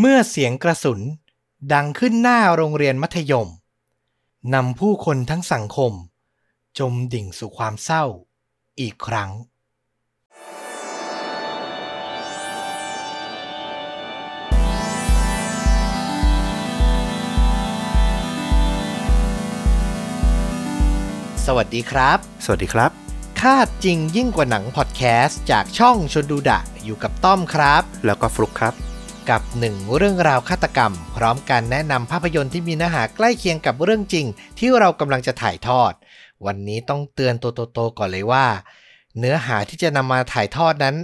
เมื่อเสียงกระสุนดังขึ้นหน้าโรงเรียนมัธยมนำผู้คนทั้งสังคม จมดิ่งสู่ความเศร้าอีกครั้ง สวัสดีครับ สวัสดีครับ คาดจริงยิ่งกว่าหนังพอดแคสต์จากช่องชนดูดะอยู่กับต้อมครับ แล้วก็ฟลุกครับ กับหนึ่งเรื่องราวฆาตกรรม พร้อมการแนะนำภาพยนตร์ที่มีเนื้อหาใกล้เคียงกับเรื่องจริง ที่เรากำลังจะถ่ายทอด วันนี้ต้องเตือนตัวโตๆก่อนเลยว่า เนื้อหาที่จะนำมาถ่ายทอดนั้น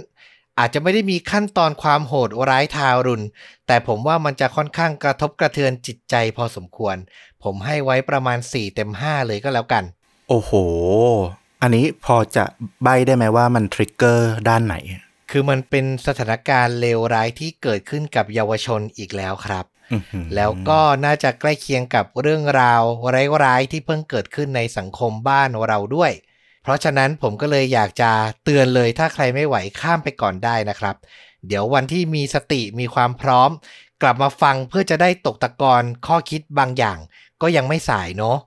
อาจจะไม่ได้มีขั้นตอนความโหดร้ายทารุณ แต่ผมว่ามันจะค่อนข้างกระทบกระเทือนจิตใจพอสมควร ผมให้ไว้ประมาณ 4 เต็ม 5 เลยก็แล้วกัน โอ้โห อันนี้พอจะใบได้ไหมว่ามันทริกเกอร์ด้านไหน คือมันเป็นสถานการณ์เลวร้ายที่เกิดขึ้นกับเยาวชนอีกแล้วครับอื้อหือแล้วก็น่าจะใกล้เคียงกับเรื่องราวร้ายๆที่เพิ่งเกิดขึ้นในสังคมบ้านเราด้วย เพราะฉะนั้นผมก็เลยอยากจะเตือนเลยถ้าใครไม่ไหวข้ามไปก่อนได้นะครับ เดี๋ยววันที่มีสติมีความพร้อม กลับมาฟังเพื่อจะได้ตกตะกอนข้อคิดบางอย่าง ก็ยังไม่สายเนาะ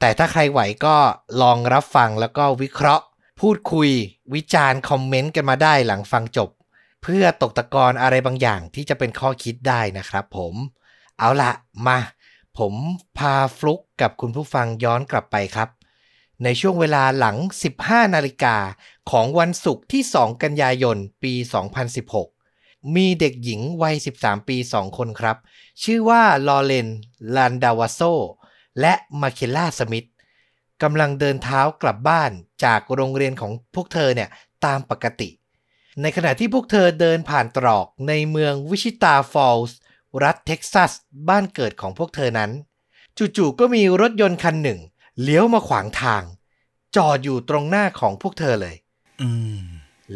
แต่ถ้าใครไหวก็ลองรับฟังแล้วก็วิเคราะห์ พูดคุยวิจารณ์คอมเมนต์กันมาได้หลังฟังจบ เพื่อตกตะกอนอะไรบางอย่างที่จะเป็นข้อคิดได้นะครับผม เอาละมา ผมพาฟลุกกับคุณผู้ฟังย้อนกลับไปครับ ในช่วงเวลาหลัง 15 นาฬิกาของวันศุกร์ที่ 2 กันยายน ปี 2016 มีเด็กหญิงวัย 13 ปี 2 คนครับ ชื่อว่าลอเรนลันดาวาโซและมาเคลล่าสมิธ กำลังเดินเท้ากลับบ้านจากโรงเรียนของพวกเธอเนี่ยตามปกติ ในขณะที่พวกเธอเดินผ่านตรอกในเมืองวิชิตาฟอลส์รัฐเท็กซัส บ้านเกิดของพวกเธอนั้น จู่ๆก็มีรถยนต์คันหนึ่ง เลี้ยวมาขวางทาง จอดอยู่ตรงหน้าของพวกเธอเลยอืม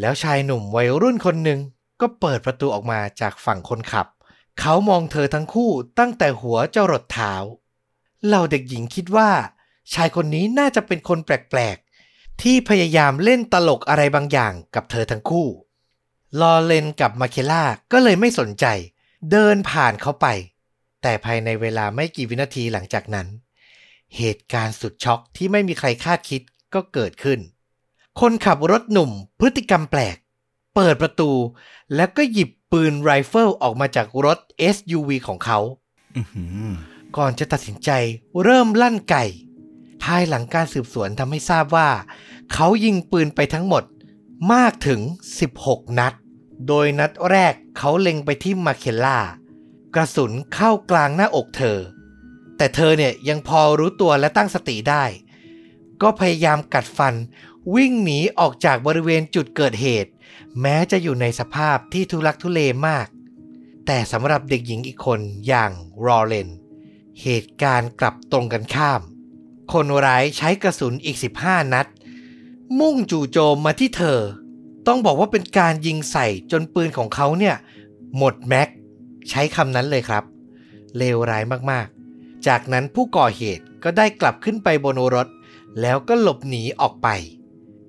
แล้วชายหนุ่มวัยรุ่นคนหนึ่งก็เปิดประตูออกมาจากฝั่งคนขับ เขามองเธอทั้งคู่ตั้งแต่หัวจรดเท้าเราเด็กหญิงคิดว่า ชายคนนี้น่าจะเป็นคนแปลกๆ ที่พยายามเล่นตลกอะไรบางอย่างกับเธอทั้งคู่ ลอเรนกับมาเคล่าก็เลยไม่สนใจ เดินผ่านเขาไป แต่ภายในเวลาไม่กี่วินาทีหลังจากนั้น เหตุการณ์สุดช็อกที่ไม่มีใครคาดคิดก็เกิดขึ้น คนขับรถหนุ่มพฤติกรรมแปลก เปิดประตู แล้วก็หยิบปืนไรเฟิลออกมาจากรถ SUV ของเขาอื้อหือก่อนจะตัดสินใจเริ่มลั่นไก ภายหลังการสืบสวนทำให้ทราบว่า เขายิงปืนไปทั้งหมดมากถึง 16 นัด โดยนัดแรกเขาเล็งไปที่มาเคลล่ากระสุนเข้ากลางหน้าอกเธอ แต่เธอเนี่ยยังพอรู้ตัวและตั้งสติได้ ก็พยายามกัดฟัน วิ่งหนีออกจากบริเวณจุดเกิดเหตุ แม้จะอยู่ในสภาพที่ทุลักทุเลมาก แต่สำหรับเด็กหญิงอีกคนอย่างรอเรนเหตุการณ์กลับตรงกันข้าม คนร้ายใช้กระสุนอีก 15 นัด มุ่งจู่โจมมาที่เธอ ต้องบอกว่าเป็นการยิงใส่จนปืนของเขาเนี่ย หมดแม็ก ใช้คำนั้นเลยครับ เลวร้ายมากๆ จากนั้นผู้ก่อเหตุก็ได้กลับขึ้นไปบนรถ แล้วก็หลบหนีออกไป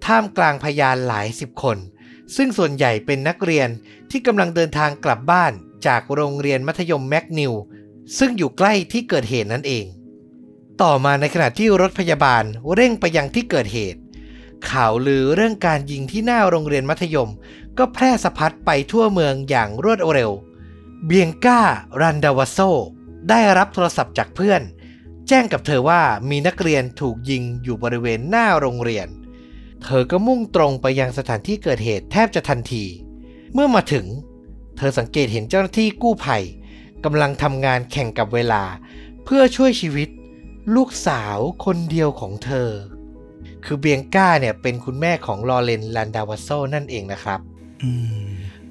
ท่ามกลางพยานหลายสิบคน ซึ่งส่วนใหญ่เป็นนักเรียนที่กำลังเดินทางกลับบ้านจากโรงเรียนมัธยมแมกนิวซึ่งอยู่ใกล้ที่เกิดเหตุนั่นเอง ต่อมาในขณะที่รถพยาบาลเร่งไปยังที่เกิดเหตุ ข่าวลือเรื่องการยิงที่หน้าโรงเรียนมัธยม ก็แพร่สะพัดไปทั่วเมืองอย่างรวดเร็ว เบียงก้ารันดาวาโซ ได้รับโทรศัพท์จากเพื่อน แจ้งกับเธอว่ามีนักเรียนถูกยิงอยู่บริเวณหน้าโรงเรียน เธอก็มุ่งตรงไปยังสถานที่เกิดเหตุแทบจะทันที เมื่อมาถึง เธอสังเกตเห็นเจ้าหน้าที่กู้ภัยกำลังทำงานแข่งกับเวลา เพื่อช่วยชีวิต ลูกสาวคนเดียวของเธอ คือเบียงก้าเนี่ยเป็นคุณแม่ของลอเรนลันดาวาโซนั่นเองนะครับ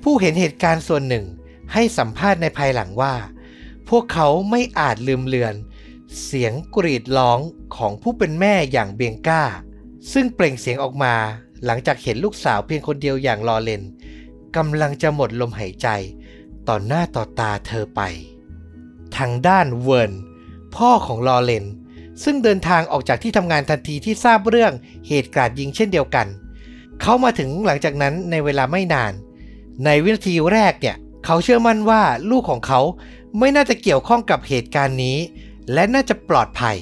ผู้เห็นเหตุการณ์ส่วนหนึ่งให้สัมภาษณ์ในภายหลังว่า พวกเขาไม่อาจลืมเลือน เสียงกรีดร้องของผู้เป็นแม่อย่างเบียงก้า ซึ่งเปล่งเสียงออกมาหลังจากเห็นลูกสาวเพียงคนเดียวอย่างลอเรนกำลังจะหมดลมหายใจ ต่อหน้าต่อตาเธอไป ทางด้านเวิร์นพ่อของลอเรน ซึ่งเดินทางออกจากที่ทำงานทันทีที่ทราบเรื่องเหตุการณ์ยิงเช่นเดียวกัน เขามาถึงหลังจากนั้นในเวลาไม่นาน ในวินาทีแรกเนี่ย เขาเชื่อมั่นว่าลูกของเขาไม่น่าจะเกี่ยวข้องกับเหตุการณ์นี้ และน่าจะปลอดภัย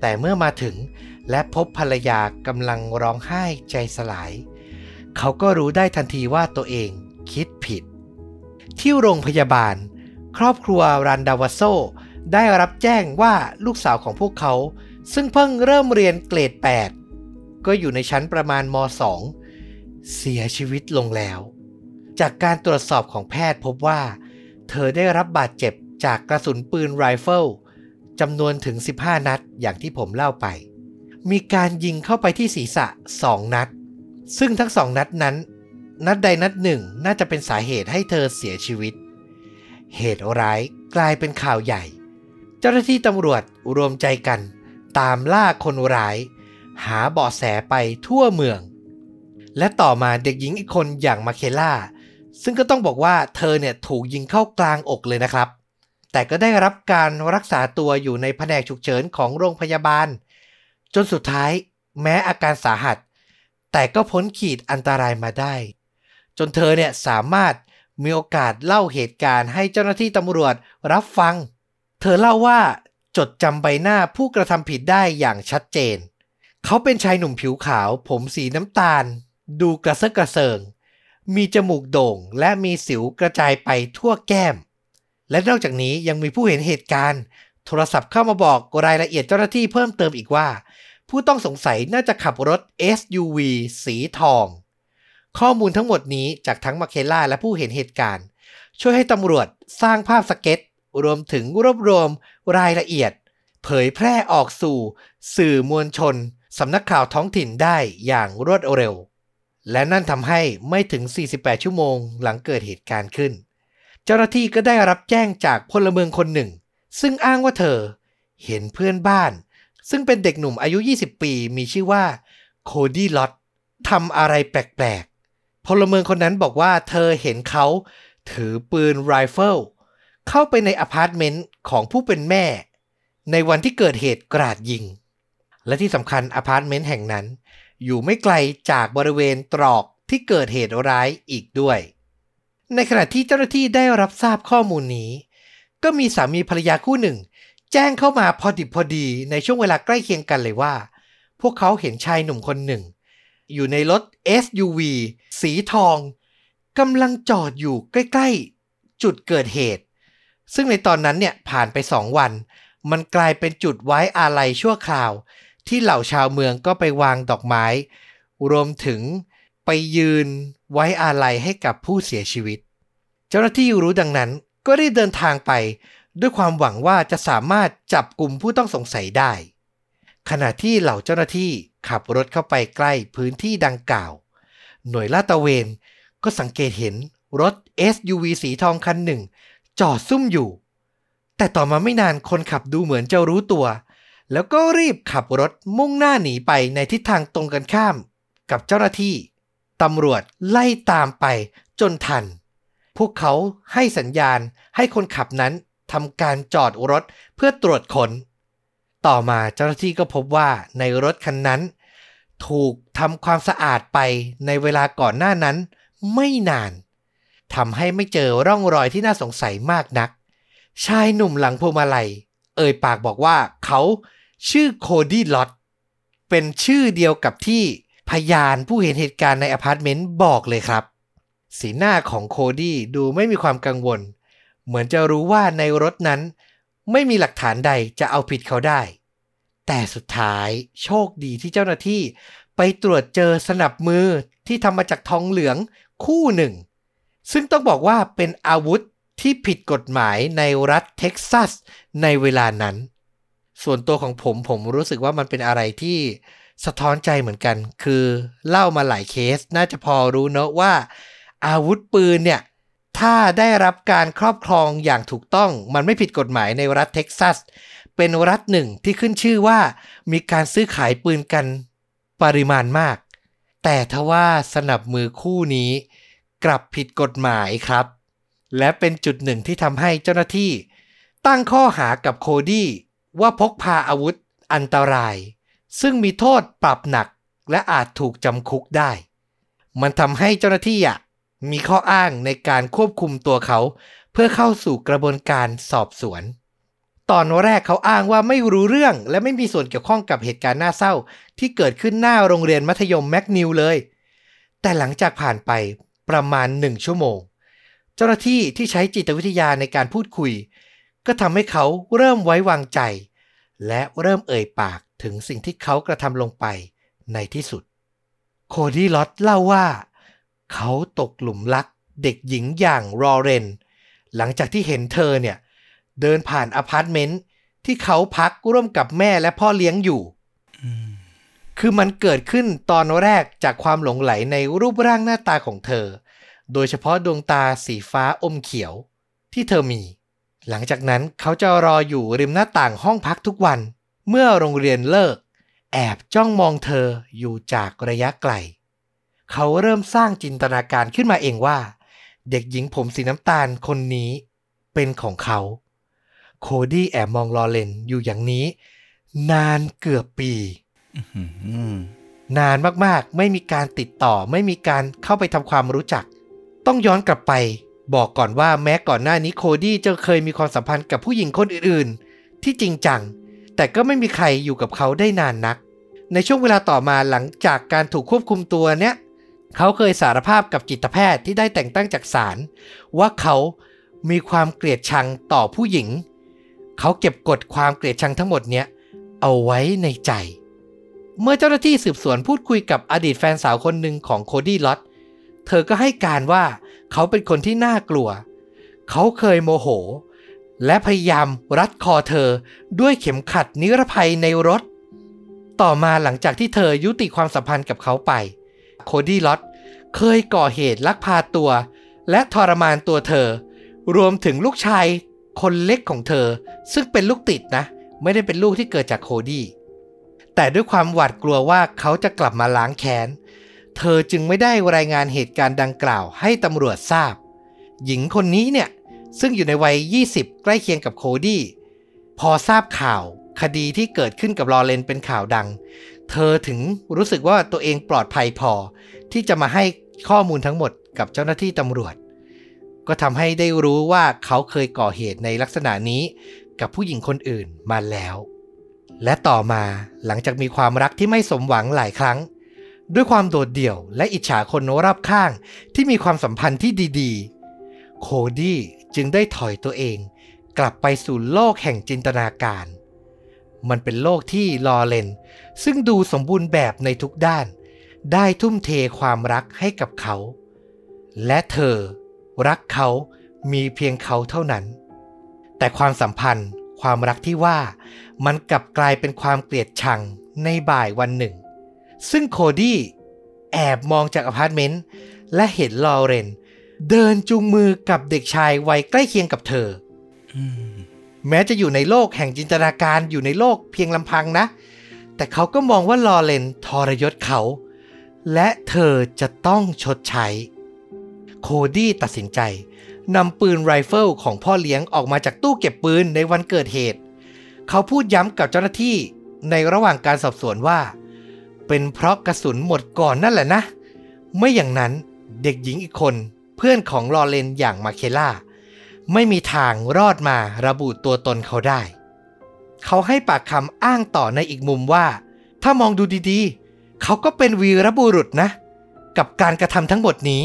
แต่เมื่อมาถึงและพบภรรยากำลังร้องไห้ใจสลาย เขาก็รู้ได้ทันทีว่าตัวเองคิดผิด ที่โรงพยาบาล ครอบครัวรันดาวาโซ ได้รับแจ้งว่าลูกสาวของพวกเขา ซึ่งเพิ่งเริ่มเรียนเกรด 8 ก็อยู่ในชั้นประมาณม .2 เสียชีวิตลงแล้ว จากการตรวจสอบของแพทย์พบว่า เธอได้รับบาดเจ็บจากกระสุนปืนไรเฟิลจำนวนถึง 15 นัดอย่างที่ผมเล่าไป มีการยิงเข้าไปที่ศีรษะ 2 นัด ซึ่งทั้งสองนัดนั้น นัดใดนัดหนึ่งน่าจะเป็นสาเหตุให้เธอเสียชีวิต เหตุร้ายกลายเป็นข่าวใหญ่ จ้าหน้าที่ตำรวจรวมใจกัน ตามล่าคนร้าย หาเบาะแสไปทั่วเมือง และต่อมาเด็กหญิงอีกคนอย่างมาเคล่า ซึ่งก็ต้องบอกว่าเธอเนี่ยถูกยิงเข้ากลางอกเลยนะครับ แต่ก็ได้รับการรักษาตัวอยู่ในแผนกฉุกเฉินของโรงพยาบาล จนสุดท้ายแม้อาการสาหัส แต่ก็พ้นขีดอันตรายมาได้ จนเธอเนี่ยสามารถมีโอกาสเล่าเหตุการณ์ให้เจ้าหน้าที่ตำรวจรับฟัง เธอเล่าว่าจดจำใบหน้าผู้กระทำผิดได้อย่างชัดเจน เขาเป็นชายหนุ่มผิวขาว ผมสีน้ำตาล ดูกระเซาะกระเซิง มีจมูกโด่งและมีสิวกระจายไปทั่วแก้ม และนอกจากนี้ยังมีผู้เห็นเหตุการณ์ โทรศัพท์เข้ามาบอกรายละเอียดเจ้าหน้าที่เพิ่มเติมอีกว่า ผู้ต้องสงสัยน่าจะขับรถ SUV สีทอง ข้อมูลทั้งหมดนี้จากทั้งมาเคล่าและผู้เห็นเหตุการณ์ ช่วยให้ตำรวจสร้างภาพสเก็ต รวมถึงรวบรวมรายละเอียด เผยแพร่ออกสู่สื่อมวลชนสำนักข่าวท้องถิ่นได้อย่างรวดเร็ว และนั่นทำให้ไม่ถึง 48 ชั่วโมงหลังเกิดเหตุการณ์ขึ้น เจ้าหน้าที่ก็ได้รับแจ้งจากพลเมืองคนหนึ่ง ซึ่งอ้างว่าเธอ เห็นเพื่อนบ้าน ซึ่งเป็นเด็กหนุ่มอายุ 20 ปีมีชื่อว่าโคดี้ลอตทำอะไรแปลกๆพลเมืองคนนั้นบอกว่าเธอเห็นเขาถือปืนไรเฟิล เข้าไปในอพาร์ตเมนต์ของผู้เป็นแม่ ในวันที่เกิดเหตุกราดยิง และที่สำคัญอพาร์ตเมนต์แห่งนั้น อยู่ไม่ไกลจากบริเวณตรอกที่เกิดเหตุร้ายอีกด้วย ในขณะที่เจ้าหน้าที่ได้รับทราบข้อมูลนี้ ก็มีสามีภรรยาคู่หนึ่ง แจ้งเข้ามาพอดิบพอดีในช่วงเวลาใกล้เคียงกันเลยว่า พวกเขาเห็นชายหนุ่มคนหนึ่ง อยู่ในรถ SUV สีทองกำลังจอดอยู่ใกล้ ๆ จุดเกิดเหตุ ซึ่งในตอนนั้นเนี่ยผ่านไปสองวัน มันกลายเป็นจุดไว้อาลัยชั่วคราว ที่เหล่าชาวเมืองก็ไปวางดอกไม้ รวมถึงไปยืนไว้อาลัยให้กับผู้เสียชีวิต เจ้าหน้าที่รู้ดังนั้นก็ได้เดินทางไป ด้วยความหวังว่าจะสามารถจับกลุ่มผู้ต้องสงสัยได้ ขณะที่เหล่าเจ้าหน้าที่ขับรถเข้าไปใกล้พื้นที่ดังกล่าว หน่วยลาดตระเวนก็สังเกตเห็นรถ SUV สีทองคันหนึ่ง จอดซุ่มอยู่ แต่ต่อมาไม่นานคนขับดูเหมือนจะรู้ตัว แล้วก็รีบขับรถมุ่งหน้าหนีไปในทิศทางตรงกันข้าม กับเจ้าหน้าที่ตำรวจไล่ตามไปจนทัน พวกเขาให้สัญญาณให้คนขับนั้นทำการจอดรถเพื่อตรวจขนต่อมาเจ้าหน้าที่ก็พบว่าในรถคันนั้น ถูกทำความสะอาดไปในเวลาก่อนหน้านั้นไม่นาน ทำให้ไม่เจอร่องรอยที่น่าสงสัยมากนัก ชายหนุ่มหลังพวงมาลัย เอ่ยปากบอกว่าเขาชื่อโคดี้ลอตเป็นชื่อเดียวกับที่พยานผู้เห็นเหตุการณ์ในอพาร์ตเมนต์บอกเลยครับ สีหน้าของโคดี้ดูไม่มีความกังวล เหมือนจะรู้ว่าในรถนั้น ไม่มีหลักฐานใดจะเอาผิดเขาได้ แต่สุดท้ายโชคดีที่เจ้าหน้าที่ไปตรวจเจอสนับมือที่ทำมาจากทองเหลืองคู่หนึ่ง ซึ่งต้องบอกว่าเป็นอาวุธที่ผิดกฎหมายในรัฐเท็กซัสในเวลานั้น ส่วนตัวของผมผมรู้สึกว่ามันเป็นอะไรที่สะท้อนใจเหมือนกัน คือเล่ามาหลายเคสน่าจะพอรู้เนอะว่า อาวุธปืนเนี่ย ถ้าได้รับการครอบครองอย่างถูกต้อง มันไม่ผิดกฎหมายในรัฐเท็กซัส เป็นรัฐหนึ่งที่ขึ้นชื่อว่ามีการซื้อขายปืนกันปริมาณมาก แต่ทว่าสนับมือคู่นี้ กลับผิดกฎหมายครับ และเป็นจุดหนึ่งที่ทำให้เจ้าหน้าที่ ตั้งข้อหากับโคดี้ว่าพกพาอาวุธอันตราย ซึ่งมีโทษปรับหนักและอาจถูกจำคุกได้ มันทำให้เจ้าหน้าที่อะมีข้ออ้างในการควบคุมตัวเขา เพื่อเข้าสู่กระบวนการสอบสวน ตอนแรกเขาอ้างว่าไม่รู้เรื่องและไม่มีส่วนเกี่ยวข้องกับเหตุการณ์น่าเศร้า ที่เกิดขึ้นหน้าโรงเรียนมัธยมแมกนิวเลย แต่หลังจากผ่านไป ประมาณหนึ่งชั่วโมง เจ้าหน้าที่ที่ใช้จิตวิทยาในการพูดคุย ก็ทำให้เขาเริ่มไว้วางใจ และเริ่มเอ่ยปากถึงสิ่งที่เขากระทำลงไปในที่สุด โคดี้ลอตเล่าว่า เขาตกหลุมรักเด็กหญิงอย่างลอเรน หลังจากที่เห็นเธอเนี่ย เดินผ่านอพาร์ตเมนต์ที่เขาพักร่วมกับแม่และพ่อเลี้ยงอยู่ คือมันเกิดขึ้นตอนแรกจากความหลงไหลในรูปร่างหน้าตาของเธอ โดยเฉพาะดวงตาสีฟ้าอมเขียวที่เธอมี หลังจากนั้นเขาจะรออยู่ริมหน้าต่างห้องพักทุกวัน เมื่อโรงเรียนเลิก แอบจ้องมองเธออยู่จากระยะไกล เขาเริ่มสร้างจินตนาการขึ้นมาเองว่า เด็กหญิงผมสีน้ำตาลคนนี้ เป็นของเขา โคดี้แอบมองลอเลนอยู่อย่างนี้ นานเกือบปี นานมากๆ ไม่มีการติดต่อ ไม่มีการเข้าไปทำความรู้จัก ต้องย้อนกลับไป บอกก่อนว่าแม้ก่อนหน้านี้โคดี้จะเคยมีความสัมพันธ์กับผู้หญิงคนอื่นๆ ที่จริงจัง แต่ก็ไม่มีใครอยู่กับเขาได้นานนัก ในช่วงเวลาต่อมาหลังจากการถูกควบคุมตัวเนี้ยเขาเคยสารภาพกับจิตแพทย์ที่ได้แต่งตั้งจากศาลว่าเขามีความเกลียดชังต่อผู้หญิง เขาเก็บกดความเกลียดชังทั้งหมดเนี้ยเอาไว้ในใจ เมื่อเจ้าหน้าที่สืบสวนพูดคุยกับอดีตแฟนสาวคนหนึ่งของโคดี้ลอตเธอก็ให้การว่าเขาเป็นคนที่น่ากลัว เขาเคยโมโห และพยายามรัดคอเธอด้วยเข็มขัดนิรภัยในรถ ต่อมาหลังจากที่เธอยุติความสัมพันธ์กับเขาไป โคดี้ลอตเคยก่อเหตุลักพาตัว และทรมานตัวเธอ รวมถึงลูกชายคนเล็กของเธอ ซึ่งเป็นลูกติดนะ ไม่ได้เป็นลูกที่เกิดจากโคดี้ แต่ด้วยความหวาดกลัวว่าเขาจะกลับมาล้างแค้น เธอจึงไม่ได้รายงานเหตุการณ์ดังกล่าวให้ตำรวจทราบ หญิงคนนี้เนี่ย ซึ่งอยู่ในวัย 20 ใกล้เคียงกับโคดี้ พอทราบข่าวคดีที่เกิดขึ้นกับลอเรนเป็นข่าวดัง เธอถึงรู้สึกว่าตัวเองปลอดภัยพอ ที่จะมาให้ข้อมูลทั้งหมดกับเจ้าหน้าที่ตำรวจ ก็ทำให้ได้รู้ว่าเขาเคยก่อเหตุในลักษณะนี้กับผู้หญิงคนอื่นมาแล้ว และต่อมาหลังจากมีความรักที่ไม่สมหวังหลายครั้ง ด้วยความโดดเดี่ยวและอิจฉาคนรอบข้างที่มีความสัมพันธ์ที่ดีๆ โคดี้จึงได้ถอยตัวเอง กลับไปสู่โลกแห่งจินตนาการ มันเป็นโลกที่ลอเรนซึ่งดูสมบูรณ์แบบในทุกด้าน ได้ทุ่มเทความรักให้กับเขา และเธอ รักเขามีเพียงเขาเท่านั้น แต่ความสัมพันธ์ความรักที่ว่า มันกลับกลายเป็นความเกลียดชังในบ่ายวันหนึ่ง ซึ่งโคดี้แอบมองจากอพาร์ตเมนต์และเห็นลอเรน เดินจูงมือกับเด็กชายวัยใกล้เคียงกับเธออืมแม้จะอยู่ในโลกแห่งจินตนาการอยู่ในโลกเพียงลำพังนะ แต่เขาก็มองว่าลอเรนทรยศเขา และเธอจะต้องชดใช้ โคดี้ตัดสินใจนำปืนไรเฟิลของพ่อเลี้ยงออกมาจากตู้เก็บปืนในวันเกิดเหตุ เขาพูดย้ำกับเจ้าหน้าที่ในระหว่างการสอบสวนว่า เป็นเพราะกระสุนหมดก่อนนั่นแหละนะ ไม่อย่างนั้นเด็กหญิงอีกคนเพื่อนของลอเรนอย่างมาเคล่า ไม่มีทางรอดมาระบุตัวตนเขาได้ เขาให้ปากคำอ้างต่อในอีกมุมว่า ถ้ามองดูดีๆ เขาก็เป็นวีรบุรุษนะ กับการกระทำทั้งหมดนี้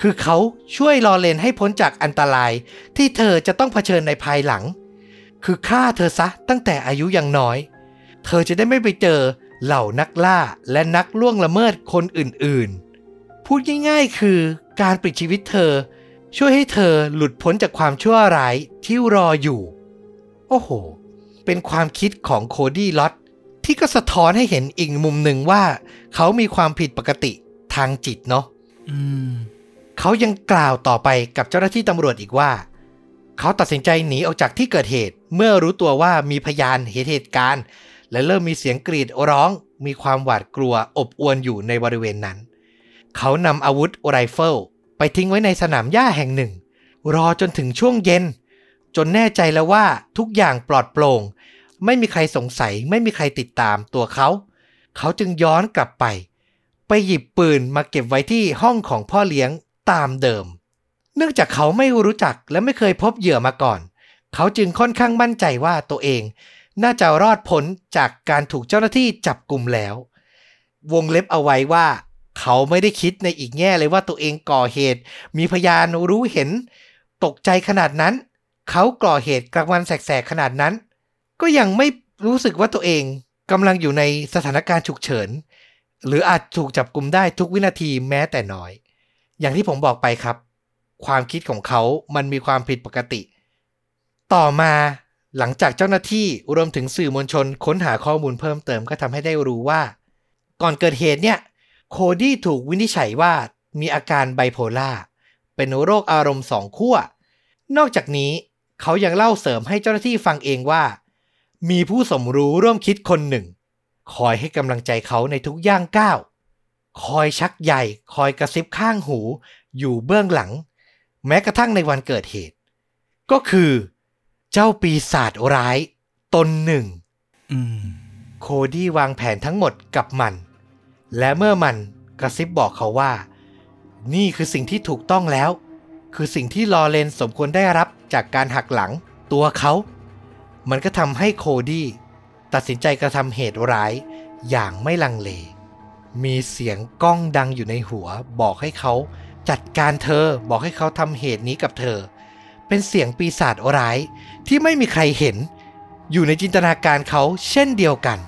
คือเขาช่วยลอเรนให้พ้นจากอันตรายที่เธอจะต้องเผชิญในภายหลัง คือฆ่าเธอซะตั้งแต่อายุยังน้อย เธอจะได้ไม่ไปเจอเหล่านักล่าและนักล่วงละเมิดคนอื่นๆ พูดง่ายๆ คือการปลิดชีวิตเธอ ช่วยให้เธอหลุดพ้นจากความชั่วร้ายที่รออยู่ โอ้โห เป็นความคิดของโคดี้ลอตที่ก็สะท้อนให้เห็นอีกมุมหนึ่งว่า เขามีความผิดปกติทางจิตเนาะอืมเขายังกล่าวต่อไปกับเจ้าหน้าที่ตำรวจอีกว่า เขาตัดสินใจหนีออกจากที่เกิดเหตุ เมื่อรู้ตัวว่ามีพยานเห็นเหตุการณ์ และเริ่มมีเสียงกรีดร้อง มีความหวาดกลัวอบอวนอยู่ในบริเวณนั้น เขานำอาวุธไรเฟิลไปทิ้งไว้ในสนามหญ้าแห่งหนึ่ง รอจนถึงช่วงเย็น จนแน่ใจแล้วว่าทุกอย่างปลอดโปร่ง ไม่มีใครสงสัยไม่มีใครติดตามตัวเขา เขาจึงย้อนกลับไป ไปหยิบปืนมาเก็บไว้ที่ห้องของพ่อเลี้ยงตามเดิม เนื่องจากเขาไม่รู้จักและไม่เคยพบเหยื่อมาก่อน เขาจึงค่อนข้างมั่นใจว่าตัวเอง น่าจะรอดพ้นจากการถูกเจ้าหน้าที่จับกลุ่มแล้ว วงเล็บเอาไว้ว่า เขาไม่ได้คิดในอีกแง่เลยว่าตัวเองก่อเหตุ มีพยานรู้เห็น ตกใจขนาดนั้น เขาก่อเหตุกลางวันแสกๆขนาดนั้น ก็ยังไม่รู้สึกว่าตัวเองกำลังอยู่ในสถานการณ์ฉุกเฉิน หรืออาจถูกจับกลุ่มได้ทุกวินาทีแม้แต่น้อย อย่างที่ผมบอกไปครับ ความคิดของเขามันมีความผิดปกติ ต่อมาหลังจากเจ้าหน้าที่รวมถึงสื่อมวลชนค้นหาข้อมูลเพิ่มเติมก็ทำให้ได้รู้ว่า ก่อนเกิดเหตุเนี่ย โคดี้ถูกวินิจฉัยว่ามีอาการไบโพล่าเป็นโรคอารมณ์สองขั้ว นอกจากนี้เขายังเล่าเสริมให้เจ้าหน้าที่ฟังเองว่า มีผู้สมรู้ร่วมคิดคนหนึ่ง คอยให้กำลังใจเขาในทุกย่างก้าว คอยชักใหญ่ คอยกระซิบข้างหู อยู่เบื้องหลัง แม้กระทั่งในวันเกิดเหตุ ก็คือ เจ้าปีศาจร้ายตนหนึ่งอืมโคดี้วางแผนทั้งหมดกับมัน และเมื่อมันกระซิบบอกเขาว่า นี่คือสิ่งที่ถูกต้องแล้ว คือสิ่งที่ลอเรนสมควรได้รับจากการหักหลังตัวเขา มันก็ทำให้โคดี้ตัดสินใจกระทำเหตุร้ายอย่างไม่ลังเล มีเสียงก้องดังอยู่ในหัว บอกให้เขาจัดการเธอบอกให้เขาทำเหตุนี้กับเธอ เป็นเสียงปีศาจร้าย ที่ไม่มีใครเห็น อยู่ในจินตนาการเขาเช่นเดียวกัน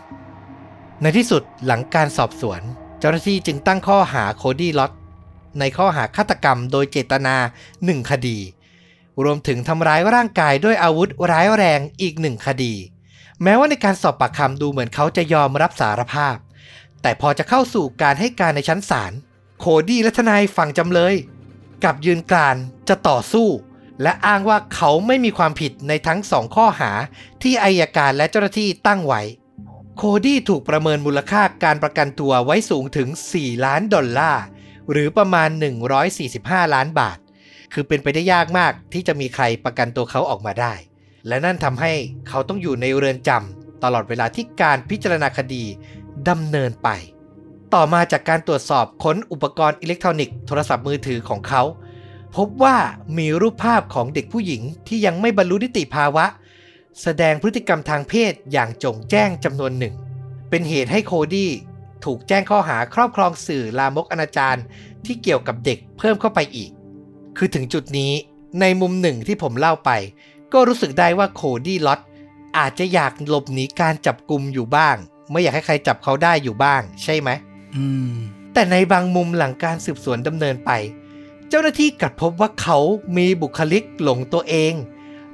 ในที่สุดหลังการสอบสวน เจ้าหน้าที่จึงตั้งข้อหาโคดี้ล็อตในข้อหาฆาตกรรมโดยเจตนาหนึ่งคดี รวมถึงทำร้ายร่างกายด้วยอาวุธร้ายแรงอีกหนึ่งคดี แม้ว่าในการสอบปากคำดูเหมือนเขาจะยอมรับสารภาพ แต่พอจะเข้าสู่การให้การในชั้นศาลโคดี้และทนายฝั่งจำเลย กับยืนกรานจะต่อสู้ และอ้างว่าเขาไม่มีความผิดในทั้งสองข้อหาที่อายการและเจ้าหน้าที่ตั้งไว้ โคดี้ถูกประเมินมูลค่าการประกันตัวไว้สูงถึง 4 ล้านดอลลาร์ หรือประมาณ 145 ล้านบาท คือเป็นไปได้ยากมากที่จะมีใครประกันตัวเขาออกมาได้ และนั่นทำให้เขาต้องอยู่ในเรือนจำตลอดเวลาที่การพิจารณาคดีดำเนินไป ต่อมาจากการตรวจสอบค้นอุปกรณ์อิเล็กทรอนิกส์โทรศัพท์มือถือของเขา พบว่ามีรูปภาพของเด็กผู้หญิงที่ยังไม่บรรลุนิติภาวะ แสดงพฤติกรรมทางเพศอย่างจงแจ้งจำนวนหนึ่ง เป็นเหตุให้โคดี้ถูกแจ้งข้อหาครอบครองสื่อลามกอนาจารที่เกี่ยวกับเด็กเพิ่มเข้าไปอีก คือถึงจุดนี้ในมุมหนึ่งที่ผมเล่าไป ก็รู้สึกได้ว่าโคดี้ล็อตอาจจะอยากหลบหนีการจับกลุ่มอยู่บ้าง ไม่อยากให้ใครจับเขาได้อยู่บ้าง ใช่ไหม อืม แต่ในบางมุมหลังการสืบสวนดำเนินไป เจ้าหน้าที่กลับพบว่าเขามีบุคลิกหลงตัวเอง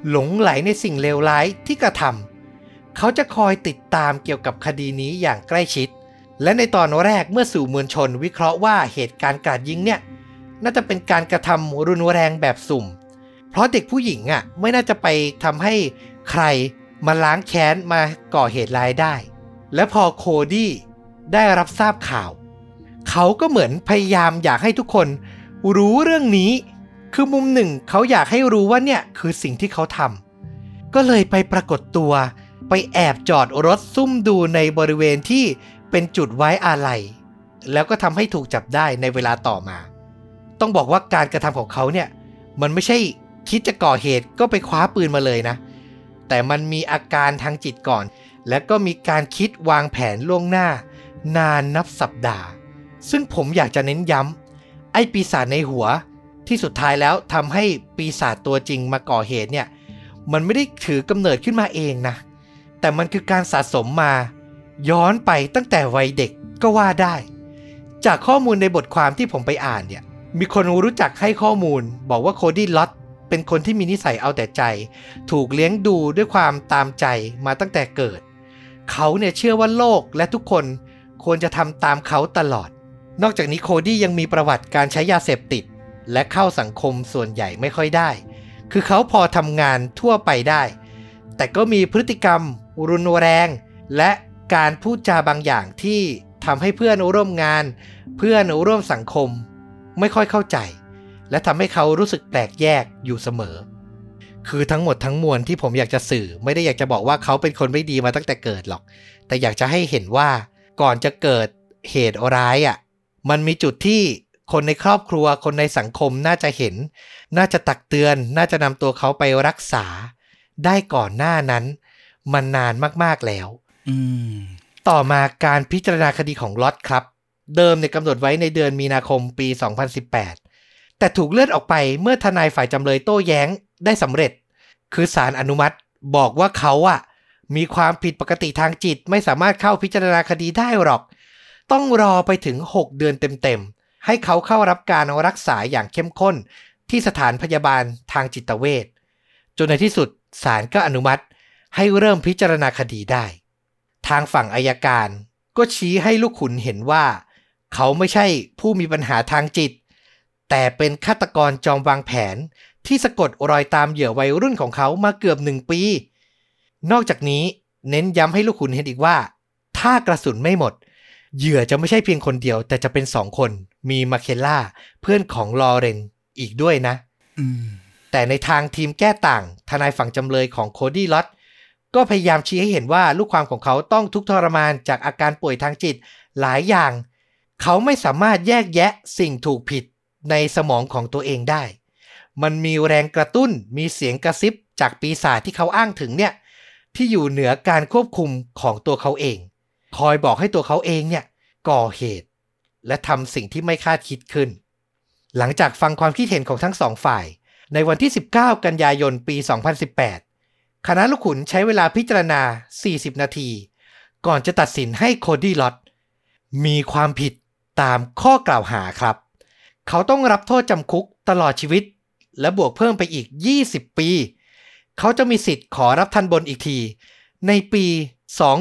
หลงใหลในสิ่งเลวร้ายที่กระทำเขาจะคอยติดตามเกี่ยวกับคดีนี้อย่างใกล้ชิด และในตอนแรกเมื่อสื่อมวลชนวิเคราะห์ว่าเหตุการณ์กราดยิงเนี่ยน่าจะเป็นการกระทำรุนแรงแบบสุ่ม เพราะเด็กผู้หญิงอะไม่น่าจะไปทำให้ใครมาล้างแค้นมาก่อเหตุร้ายได้ และพอโคดี้ได้รับทราบข่าว เขาก็เหมือนพยายามอยากให้ทุกคน รู้เรื่องนี้ คือมุมหนึ่งเขาอยากให้รู้ว่าเนี่ยคือสิ่งที่เขาทำก็เลยไปปรากฏตัว ไปแอบจอดรถซุ่มดูในบริเวณที่เป็นจุดไว้อาลัยแล้วก็ทำให้ถูกจับได้ในเวลาต่อมา ต้องบอกว่าการกระทำของเขาเนี่ย มันไม่ใช่คิดจะก่อเหตุก็ไปคว้าปืนมาเลยนะ แต่มันมีอาการทางจิตก่อน แล้วก็มีการคิดวางแผนล่วงหน้า นานนับสัปดาห์ ซึ่งผมอยากจะเน้นย้ำ ไอ้ปีศาจในหัวที่สุดท้ายแล้วทำให้ปีศาจตัวจริงมาก่อเหตุเนี่ย มันไม่ได้ถือกำเนิดขึ้นมาเองนะ แต่มันคือการสะสมมา ย้อนไปตั้งแต่วัยเด็กก็ว่าได้ จากข้อมูลในบทความที่ผมไปอ่านเนี่ย มีคนรู้จักให้ข้อมูล บอกว่าโคดี้ล็อตเป็นคนที่มีนิสัยเอาแต่ใจ ถูกเลี้ยงดูด้วยความตามใจมาตั้งแต่เกิด เขาเนี่ยเชื่อว่าโลกและทุกคนควรจะทำตามเขาตลอด นอกจากนี้โคดี้ยังมีประวัติการใช้ยาเสพติด และเข้าสังคมส่วนใหญ่ไม่ค่อยได้ คือเขาพอทำงานทั่วไปได้ แต่ก็มีพฤติกรรม รุนแรง และการพูดจาบางอย่างที่ทำให้เพื่อนร่วมงาน เพื่อนร่วมสังคม ไม่ค่อยเข้าใจ และทำให้เขารู้สึกแปลกแยกอยู่เสมอ คือทั้งหมดทั้งมวลที่ผมอยากจะสื่อ ไม่ได้อยากจะบอกว่าเขาเป็นคนไม่ดีมาตั้งแต่เกิดหรอก แต่อยากจะให้เห็นว่าก่อนจะเกิดเหตุร้ายอะ มันมีจุดที่คนในครอบครัวคนในสังคมน่าจะเห็น น่าจะตักเตือน น่าจะนำตัวเขาไปรักษา ได้ก่อนหน้านั้น มันนานมากๆแล้วอืมต่อมาการพิจารณาคดีของล็อตครับ เดิมเนี่ยกำหนดไว้ในเดือนมีนาคมปี 2018 แต่ถูกเลื่อนออกไปเมื่อทนายฝ่ายจำเลยโต้แย้งได้สำเร็จ คือศาลอนุมัติบอกว่าเขาอะมีความผิดปกติทางจิตไม่สามารถเข้าพิจารณาคดีได้หรอก ต้องรอไปถึง 6 เดือนเต็มๆ ให้เขาเข้ารับการรักษาอย่างเข้มข้น ที่สถานพยาบาลทางจิตเวชจนในที่สุดศาลก็อนุมัติ ให้เริ่มพิจารณาคดีได้ ทางฝั่งอายการก็ชี้ให้ลูกขุนเห็นว่า เขาไม่ใช่ผู้มีปัญหาทางจิต แต่เป็นฆาตกรจอมวางแผนที่สะกดรอยตามเหยื่อวัยรุ่นของเขามาเกือบหนึ่งปี นอกจากนี้เน้นย้ำให้ลูกขุนเห็นอีกว่า ถ้ากระสุนไม่หมด เหยื่อจะไม่ใช่เพียงคนเดียว แต่จะเป็นสองคน มีมาเคล่า เพื่อนของลอเรนอีกด้วยนะแต่ในทางทีมแก้ต่าง ทนายฝั่งจำเลยของโคดี้ล็อตก็พยายามชี้ให้เห็นว่าลูกความของเขาต้องทุกข์ทรมานจากอาการป่วยทางจิตหลายอย่าง เขาไม่สามารถแยกแยะสิ่งถูกผิดในสมองของตัวเองได้ มันมีแรงกระตุ้น มีเสียงกระซิบจากปีศาจที่เขาอ้างถึงเนี่ย ที่อยู่เหนือการควบคุมของตัวเขาเอง คอยบอกให้ตัวเขาเองเนี่ยก่อเหตุ และทำสิ่งที่ไม่คาดคิดขึ้น หลังจากฟังความคิดเห็นของทั้งสองฝ่าย ในวันที่ 19 กันยายนปี 2018 คณะลูกขุนใช้เวลาพิจารณา 40 นาที ก่อนจะตัดสินให้โคดี้ล็อตมีความผิดตามข้อกล่าวหาครับ เขาต้องรับโทษจำคุกตลอดชีวิต และบวกเพิ่มไปอีก 20 ปี เขาจะมีสิทธิ์ขอรับทันบนอีกที ในปี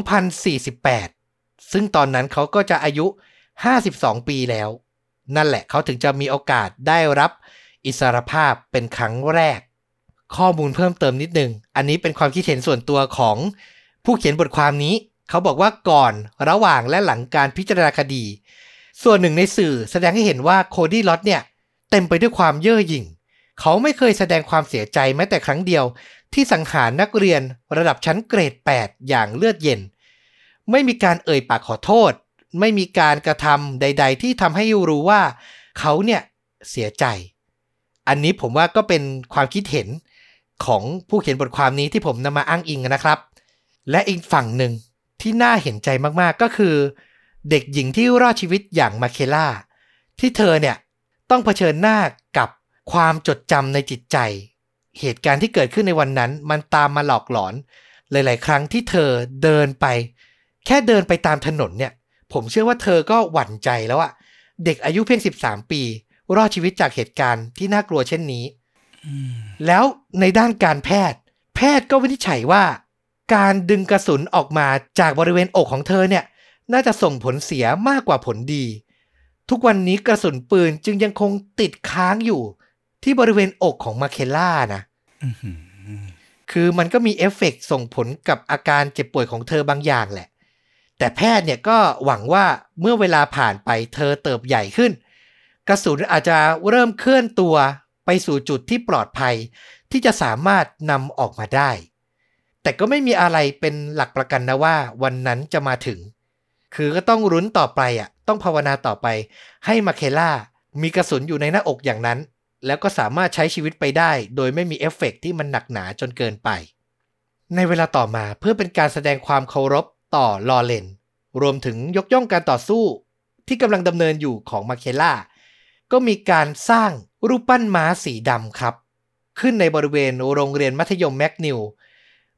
2048 ซึ่งตอนนั้นเขาก็จะอายุ 52 ปีแล้ว นั่นแหละเขาถึงจะมีโอกาสได้รับอิสรภาพเป็นครั้งแรก ข้อมูลเพิ่มเติมนิดนึง อันนี้เป็นความคิดเห็นส่วนตัวของผู้เขียนบทความนี้ เขาบอกว่าก่อนระหว่างและหลังการพิจารณาคดี ส่วนหนึ่งในสื่อแสดงให้เห็นว่าโคดี้ล็อตเนี่ย เต็มไปด้วยความเย่อหยิ่ง เขาไม่เคยแสดงความเสียใจแม้แต่ครั้งเดียว ที่สังหารนักเรียนระดับชั้นเกรด 8 อย่างเลือดเย็น ไม่มีการเอ่ยปากขอโทษ ไม่มีการกระทำใด ๆ ที่ทำให้รู้ว่าเขาเนี่ยเสียใจ อันนี้ผมว่าก็เป็นความคิดเห็นของผู้เขียนบทความนี้ที่ผมนำมาอ้างอิงนะครับ และอีกฝั่งหนึ่งที่น่าเห็นใจมากๆก็คือ เด็กหญิงที่รอดชีวิตอย่างมาเคล่าที่เธอเนี่ยต้องเผชิญหน้ากับความจดจำในจิตใจ เหตุการณ์ที่เกิดขึ้นในวันนั้น มันตามมาหลอกหลอน หลาย ๆ ครั้งที่เธอเดินไป แค่เดินไปตามถนนเนี่ย ผมเชื่อว่าเธอก็หวั่นใจแล้วอะเด็กอายุเพียง 13 ปี รอดชีวิตจากเหตุการณ์ที่น่ากลัวเช่นนี้แล้วในด้านการแพทย์ แพทย์ก็วินิจฉัยว่า การดึงกระสุนออกมาจากบริเวณอกของเธอเนี่ย น่าจะส่งผลเสียมากกว่าผลดี ทุกวันนี้กระสุนปืนจึงยังคงติดค้างอยู่ ที่บริเวณอกของมาเคล่านะอื้อหือคือมันก็มีเอฟเฟกต์ส่งผลกับอาการเจ็บป่วยของเธอบางอย่างแหละ แต่แพทย์เนี่ยก็หวังว่าเมื่อเวลาผ่านไปเธอเติบใหญ่ขึ้น กระสุนอาจจะเริ่มเคลื่อนตัวไปสู่จุดที่ปลอดภัย ที่จะสามารถนำออกมาได้ แต่ก็ไม่มีอะไรเป็นหลักประกันนะว่า วันนั้นจะมาถึง คือก็ต้องลุ้นต่อไปอะต้องภาวนาต่อไป ให้มาเคล่ามีกระสุนอยู่ในหน้าอกอย่างนั้น แล้วก็สามารถใช้ชีวิตไปได้ โดยไม่มีเอฟเฟกต์ที่มันหนักหนาจนเกินไป ในเวลาต่อมาเพื่อเป็นการแสดงความเคารพ ต่อลอเลนรวมถึงยกย่องการต่อสู้ที่กำลังดำเนินอยู่ของมาเคล่า ก็มีการสร้างรูปปั้นม้าสีดำครับ ขึ้นในบริเวณโรงเรียนมัธยมแมกนิว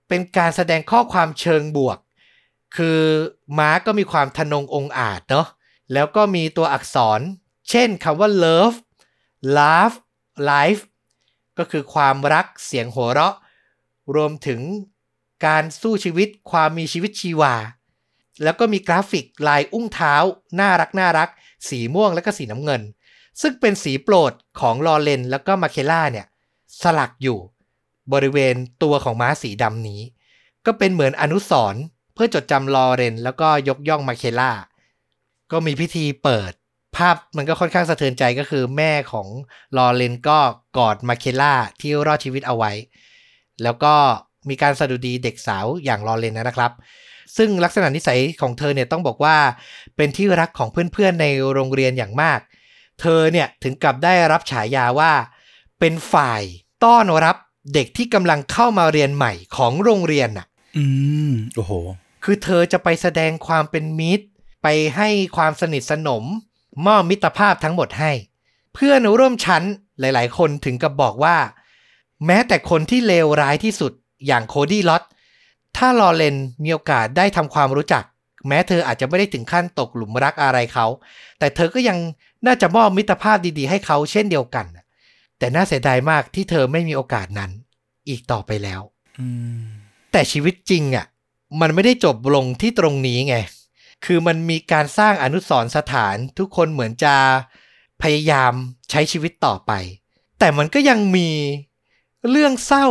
เป็นการแสดงข้อความเชิงบวก คือม้าก็มีความทะนงองอาจเนาะ แล้วก็มีตัวอักษร เช่นคำว่า love love life ก็คือความรักเสียงหัวเราะ รวมถึง การสู้ชีวิตความมีชีวิตชีวา แล้วก็มีกราฟิกลายอุ้งเท้า น่ารักน่ารัก สีม่วงและก็สีน้ำเงิน ซึ่งเป็นสีโปรดของลอเรนแล้วก็มาเคล่าเนี่ย สลักอยู่ บริเวณตัวของม้าสีดำนี้ ก็เป็นเหมือนอนุสรณ์เพื่อจดจำลอเรนแล้วก็ยกย่องมาเคล่าก็มีพิธีเปิด ภาพมันก็ค่อนข้างสะเทือนใจก็คือแม่ของลอเรนก็กอดมาเคล่าที่รอดชีวิตเอาไว้ แล้วก็ มีการสะดุดีเด็กสาวอย่างลอเรนนะครับ ซึ่งลักษณะนิสัยของเธอเนี่ยต้องบอกว่าเป็นที่รักของเพื่อนๆในโรงเรียนอย่างมาก เธอเนี่ยถึงกับได้รับฉายาว่า เป็นฝ่ายต้อนรับเด็กที่กำลังเข้ามาเรียนใหม่ของโรงเรียนน่ะ อืมโอ้โห คือเธอจะไปแสดงความเป็นมิตร ไปให้ความสนิทสนม มอบมิตรภาพทั้งหมดให้ เพื่อนร่วมชั้นหลาย ๆ คนถึงกับบอกว่า แม้แต่คนที่เลวร้ายที่สุด อย่างโคดี้ลอตถ้าลอเรนมีโอกาสได้ทำความรู้จัก แม้เธออาจจะไม่ได้ถึงขั้นตกหลุมรักอะไรเขา แต่เธอก็ยังน่าจะมอบมิตรภาพดีๆ ให้เขาเช่นเดียวกัน แต่น่าเสียดายมากที่เธอไม่มีโอกาสนั้นอีกต่อไปแล้วอืมแต่ชีวิตจริงอะ มันไม่ได้จบลงที่ตรงนี้ไง คือมันมีการสร้างอนุสรณ์สถานทุกคนเหมือนจะพยายามใช้ชีวิตต่อไป แต่มันก็ยังมีเรื่องเศร้า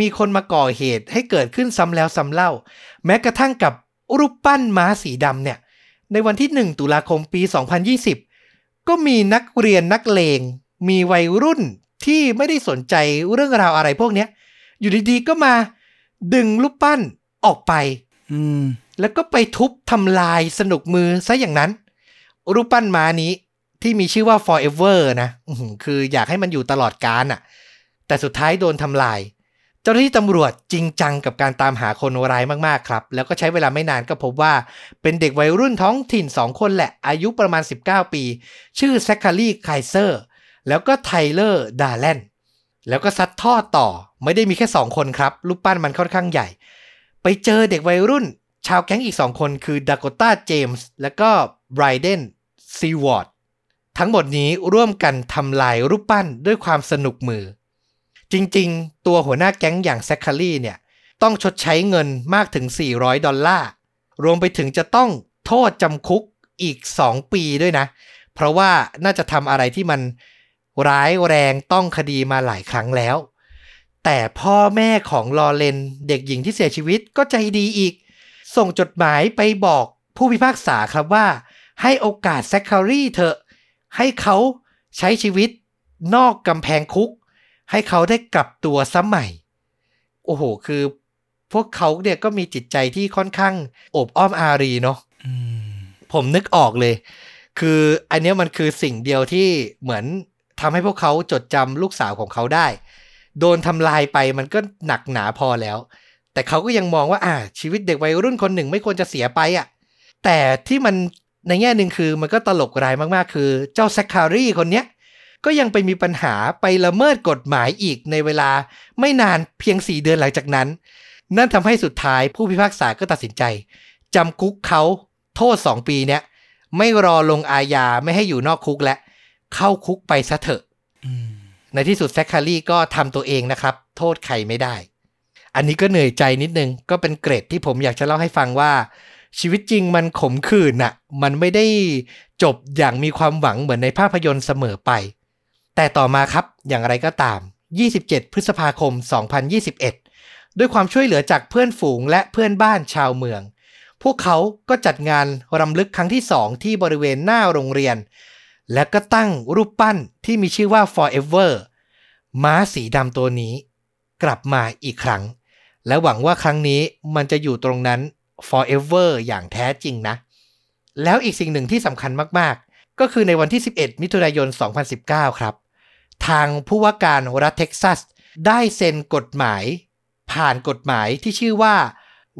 มีคนมาก่อเหตุให้เกิดขึ้นซ้ำแล้วซ้ำเล่า แม้กระทั่งกับรูปปั้นม้าสีดำเนี่ย ในวันที่ 1 ตุลาคมปี 2020 ก็มีนักเรียนนักเลง มีวัยรุ่นที่ไม่ได้สนใจเรื่องราวอะไรพวกเนี้ยอยู่ดีๆก็มาดึงรูปปั้นออกไปอืมแล้วก็ไปทุบทำลายสนุกมือซะอย่างนั้น รูปปั้นม้านี้ที่มีชื่อว่า forever นะอื้อหือคืออยากให้มันอยู่ตลอดกาลอะแต่สุดท้ายโดนทำลายเจ้าหน้าที่ตำรวจจริงจังกับการตามหาคนร้ายมากๆครับ แล้วก็ใช้เวลาไม่นานก็พบว่า เป็นเด็กวัยรุ่นท้องถิ่น 2 คนแหละ อายุประมาณ 19 ปี ชื่อแซคคารีไคเซอร์ แล้วก็ไทเลอร์ ดาแลน แล้วก็ซัดทอดต่อ ไม่ได้มีแค่ 2 คนครับ รูปปั้นมันค่อนข้างใหญ่ ไปเจอเด็กวัยรุ่น ชาวแก๊งอีก 2 คนคือดาก o ต้าเจมส์และก็ไบรเดนซีวอร์ดทั้งหมดนี้ร่วมกันทำลายรูปปั้นด้วยความสนุกมือ จริงๆ ตัวหัวหน้าแก๊งอย่างแซคคารีเนี่ย ต้องชดใช้เงินมากถึง 400 ดอลลาร์ รวมไปถึงจะต้องโทษจำคุกอีก 2 ปีด้วยนะ เพราะว่าน่าจะทำอะไรที่มันร้ายแรงต้องคดีมาหลายครั้งแล้ว แต่พ่อแม่ของลอเรนเด็กหญิงที่เสียชีวิตก็ใจดีอีก ส่งจดหมายไปบอกผู้พิพากษาครับว่า ให้โอกาสแซคคารีเถอะ ให้เขาใช้ชีวิตนอกกำแพงคุก ให้เขาได้กลับตัวสมัยโอ้โห คือ พวกเขาเนี่ยก็มีจิตใจที่ค่อนข้างโอบอ้อมอารีเนาะอืมผมนึกออกเลย คืออันเนี้ยมันคือสิ่งเดียวที่เหมือนทำให้พวกเขาจดจำลูกสาวของเขาได้ โดนทำลายไปมันก็หนักหนาพอแล้ว แต่เขาก็ยังมองว่า อ่า ชีวิตเด็กวัยรุ่นคนหนึ่งไม่ควรจะเสียไปอะ แต่ที่มันในแง่หนึ่งคือมันก็ตลกรายมากๆ คือ เจ้าแซคคารีคนเนี้ย ก็ยังไปมีปัญหาไปละเมิดกฎหมายอีกในเวลาไม่นานเพียง 4 เดือนหลังจากนั้น นั่นทำให้สุดท้ายผู้พิพากษาก็ตัดสินใจจำคุกเขาโทษ 2 ปีเนี้ยไม่รอลงอาญาไม่ให้อยู่นอกคุกและ เข้าคุกไปซะเถอะในที่สุดแซคคารีก็ทำตัวเองนะครับ โทษใครไม่ได้ อันนี้ก็เหนื่อยใจนิดนึง ก็เป็นเกรดที่ผมอยากจะเล่าให้ฟังว่า ชีวิตจริงมันขมขื่นน่ะ มันไม่ได้จบอย่างมีความหวังเหมือนในภาพยนตร์เสมอไป แต่ต่อมาครับอย่างไรก็ตาม 27 พฤษภาคม 2021 ด้วยความช่วยเหลือจากเพื่อนฝูงและเพื่อนบ้านชาวเมือง พวกเขาก็จัดงานรำลึกครั้งที่สองที่บริเวณหน้าโรงเรียน และก็ตั้งรูปปั้นที่มีชื่อว่า forever ม้าสีดำตัวนี้ กลับมาอีกครั้ง และหวังว่าครั้งนี้มันจะอยู่ตรงนั้น forever อย่างแท้จริงนะ แล้วอีกสิ่งหนึ่งที่สำคัญมาก ๆ ก็คือในวันที่ 11 มิถุนายน 2019 ครับ ทางผู้ว่าการรัฐเท็กซัส ได้เซ็นกฎหมาย ผ่านกฎหมายที่ชื่อว่า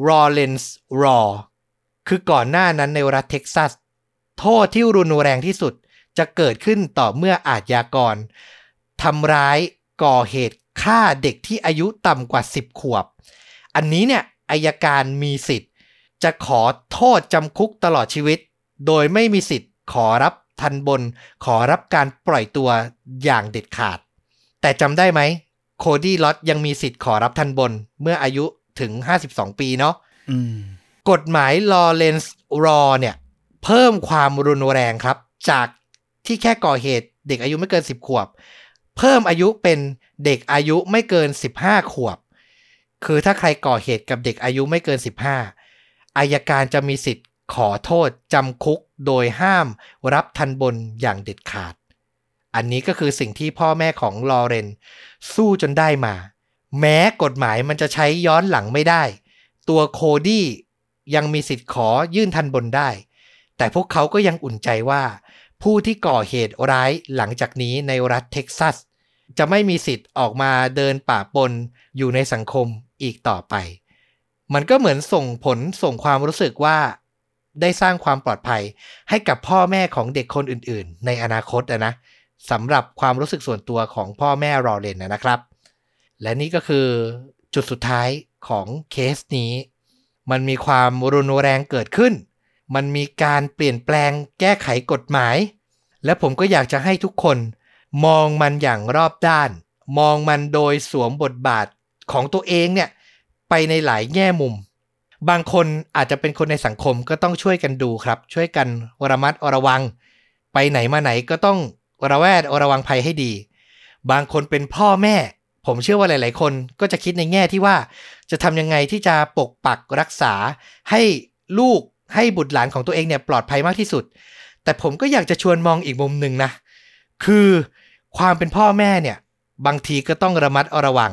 Rawlins Law คือก่อนหน้านั้นในรัฐเท็กซัส โทษที่รุนแรงที่สุดจะเกิดขึ้นต่อเมื่ออาชญากรทำร้ายก่อเหตุฆ่าเด็กที่อายุต่ำกว่า 10 ขวบ อันนี้เนี่ยอายการมีสิทธิ์ จะขอโทษจำคุกตลอดชีวิต โดยไม่มีสิทธิ์ขอรับ ทันบนขอรับการปล่อยตัวอย่างเด็ดขาด แต่จำได้ไหม โคดี้ลอตยังมีสิทธิ์ขอรับทันบนเมื่ออายุถึง 52 ปีเนาะอืมกฎหมาย Lawrence Law เนี่ย เพิ่มความรุนแรงครับ จากที่แค่ก่อเหตุเด็กอายุไม่เกิน 10 ขวบ เพิ่มอายุเป็นเด็กอายุไม่เกิน 15 ขวบ คือถ้าใครก่อเหตุกับเด็กอายุไม่เกิน 15อายการจะมีสิทธิ์ขอโทษจำคุก โดยห้ามรับทันบนอย่างเด็ดขาด อันนี้ก็คือสิ่งที่พ่อแม่ของลอเรนสู้จนได้มา แม้กฎหมายมันจะใช้ย้อนหลังไม่ได้ ตัวโคดี้ยังมีสิทธิ์ขอยื่นทันบนได้ แต่พวกเขาก็ยังอุ่นใจว่า ผู้ที่ก่อเหตุร้ายหลังจากนี้ในรัฐเท็กซัส จะไม่มีสิทธิ์ออกมาเดินป่าปนอยู่ในสังคมอีกต่อไป มันก็เหมือนส่งผลส่งความรู้สึกว่า ได้สร้างความปลอดภัย ให้กับพ่อแม่ของเด็กคนอื่น ๆ ในอนาคตนะสำหรับความรู้สึกส่วนตัวของพ่อแม่รอเลนนะครับ และนี่ก็คือจุดสุดท้ายของเคสนี้ มันมีความรุนแรงเกิดขึ้น มันมีการเปลี่ยนแปลงแก้ไขกฎหมาย และผมก็อยากจะให้ทุกคน มองมันอย่างรอบด้าน มองมันโดยสวมบทบาทของตัวเองเนี่ยไปในหลายแง่มุม บางคนอาจจะเป็นคนในสังคมก็ต้องช่วยกันดูครับ ช่วยกันระมัดระวัง ไปไหนมาไหนก็ต้องระแวดระวังภัยให้ดี บางคนเป็นพ่อแม่ ผมเชื่อว่าหลาย ๆ คนก็จะคิดในแง่ที่ว่าจะทำยังไงที่จะปกปักรักษา ให้ลูกให้บุตรหลานของตัวเองเนี่ยปลอดภัยมากที่สุด แต่ผมก็อยากจะชวนมองอีกมุมหนึ่งนะ คือความเป็นพ่อแม่เนี่ยบางทีก็ต้องระมัดระวัง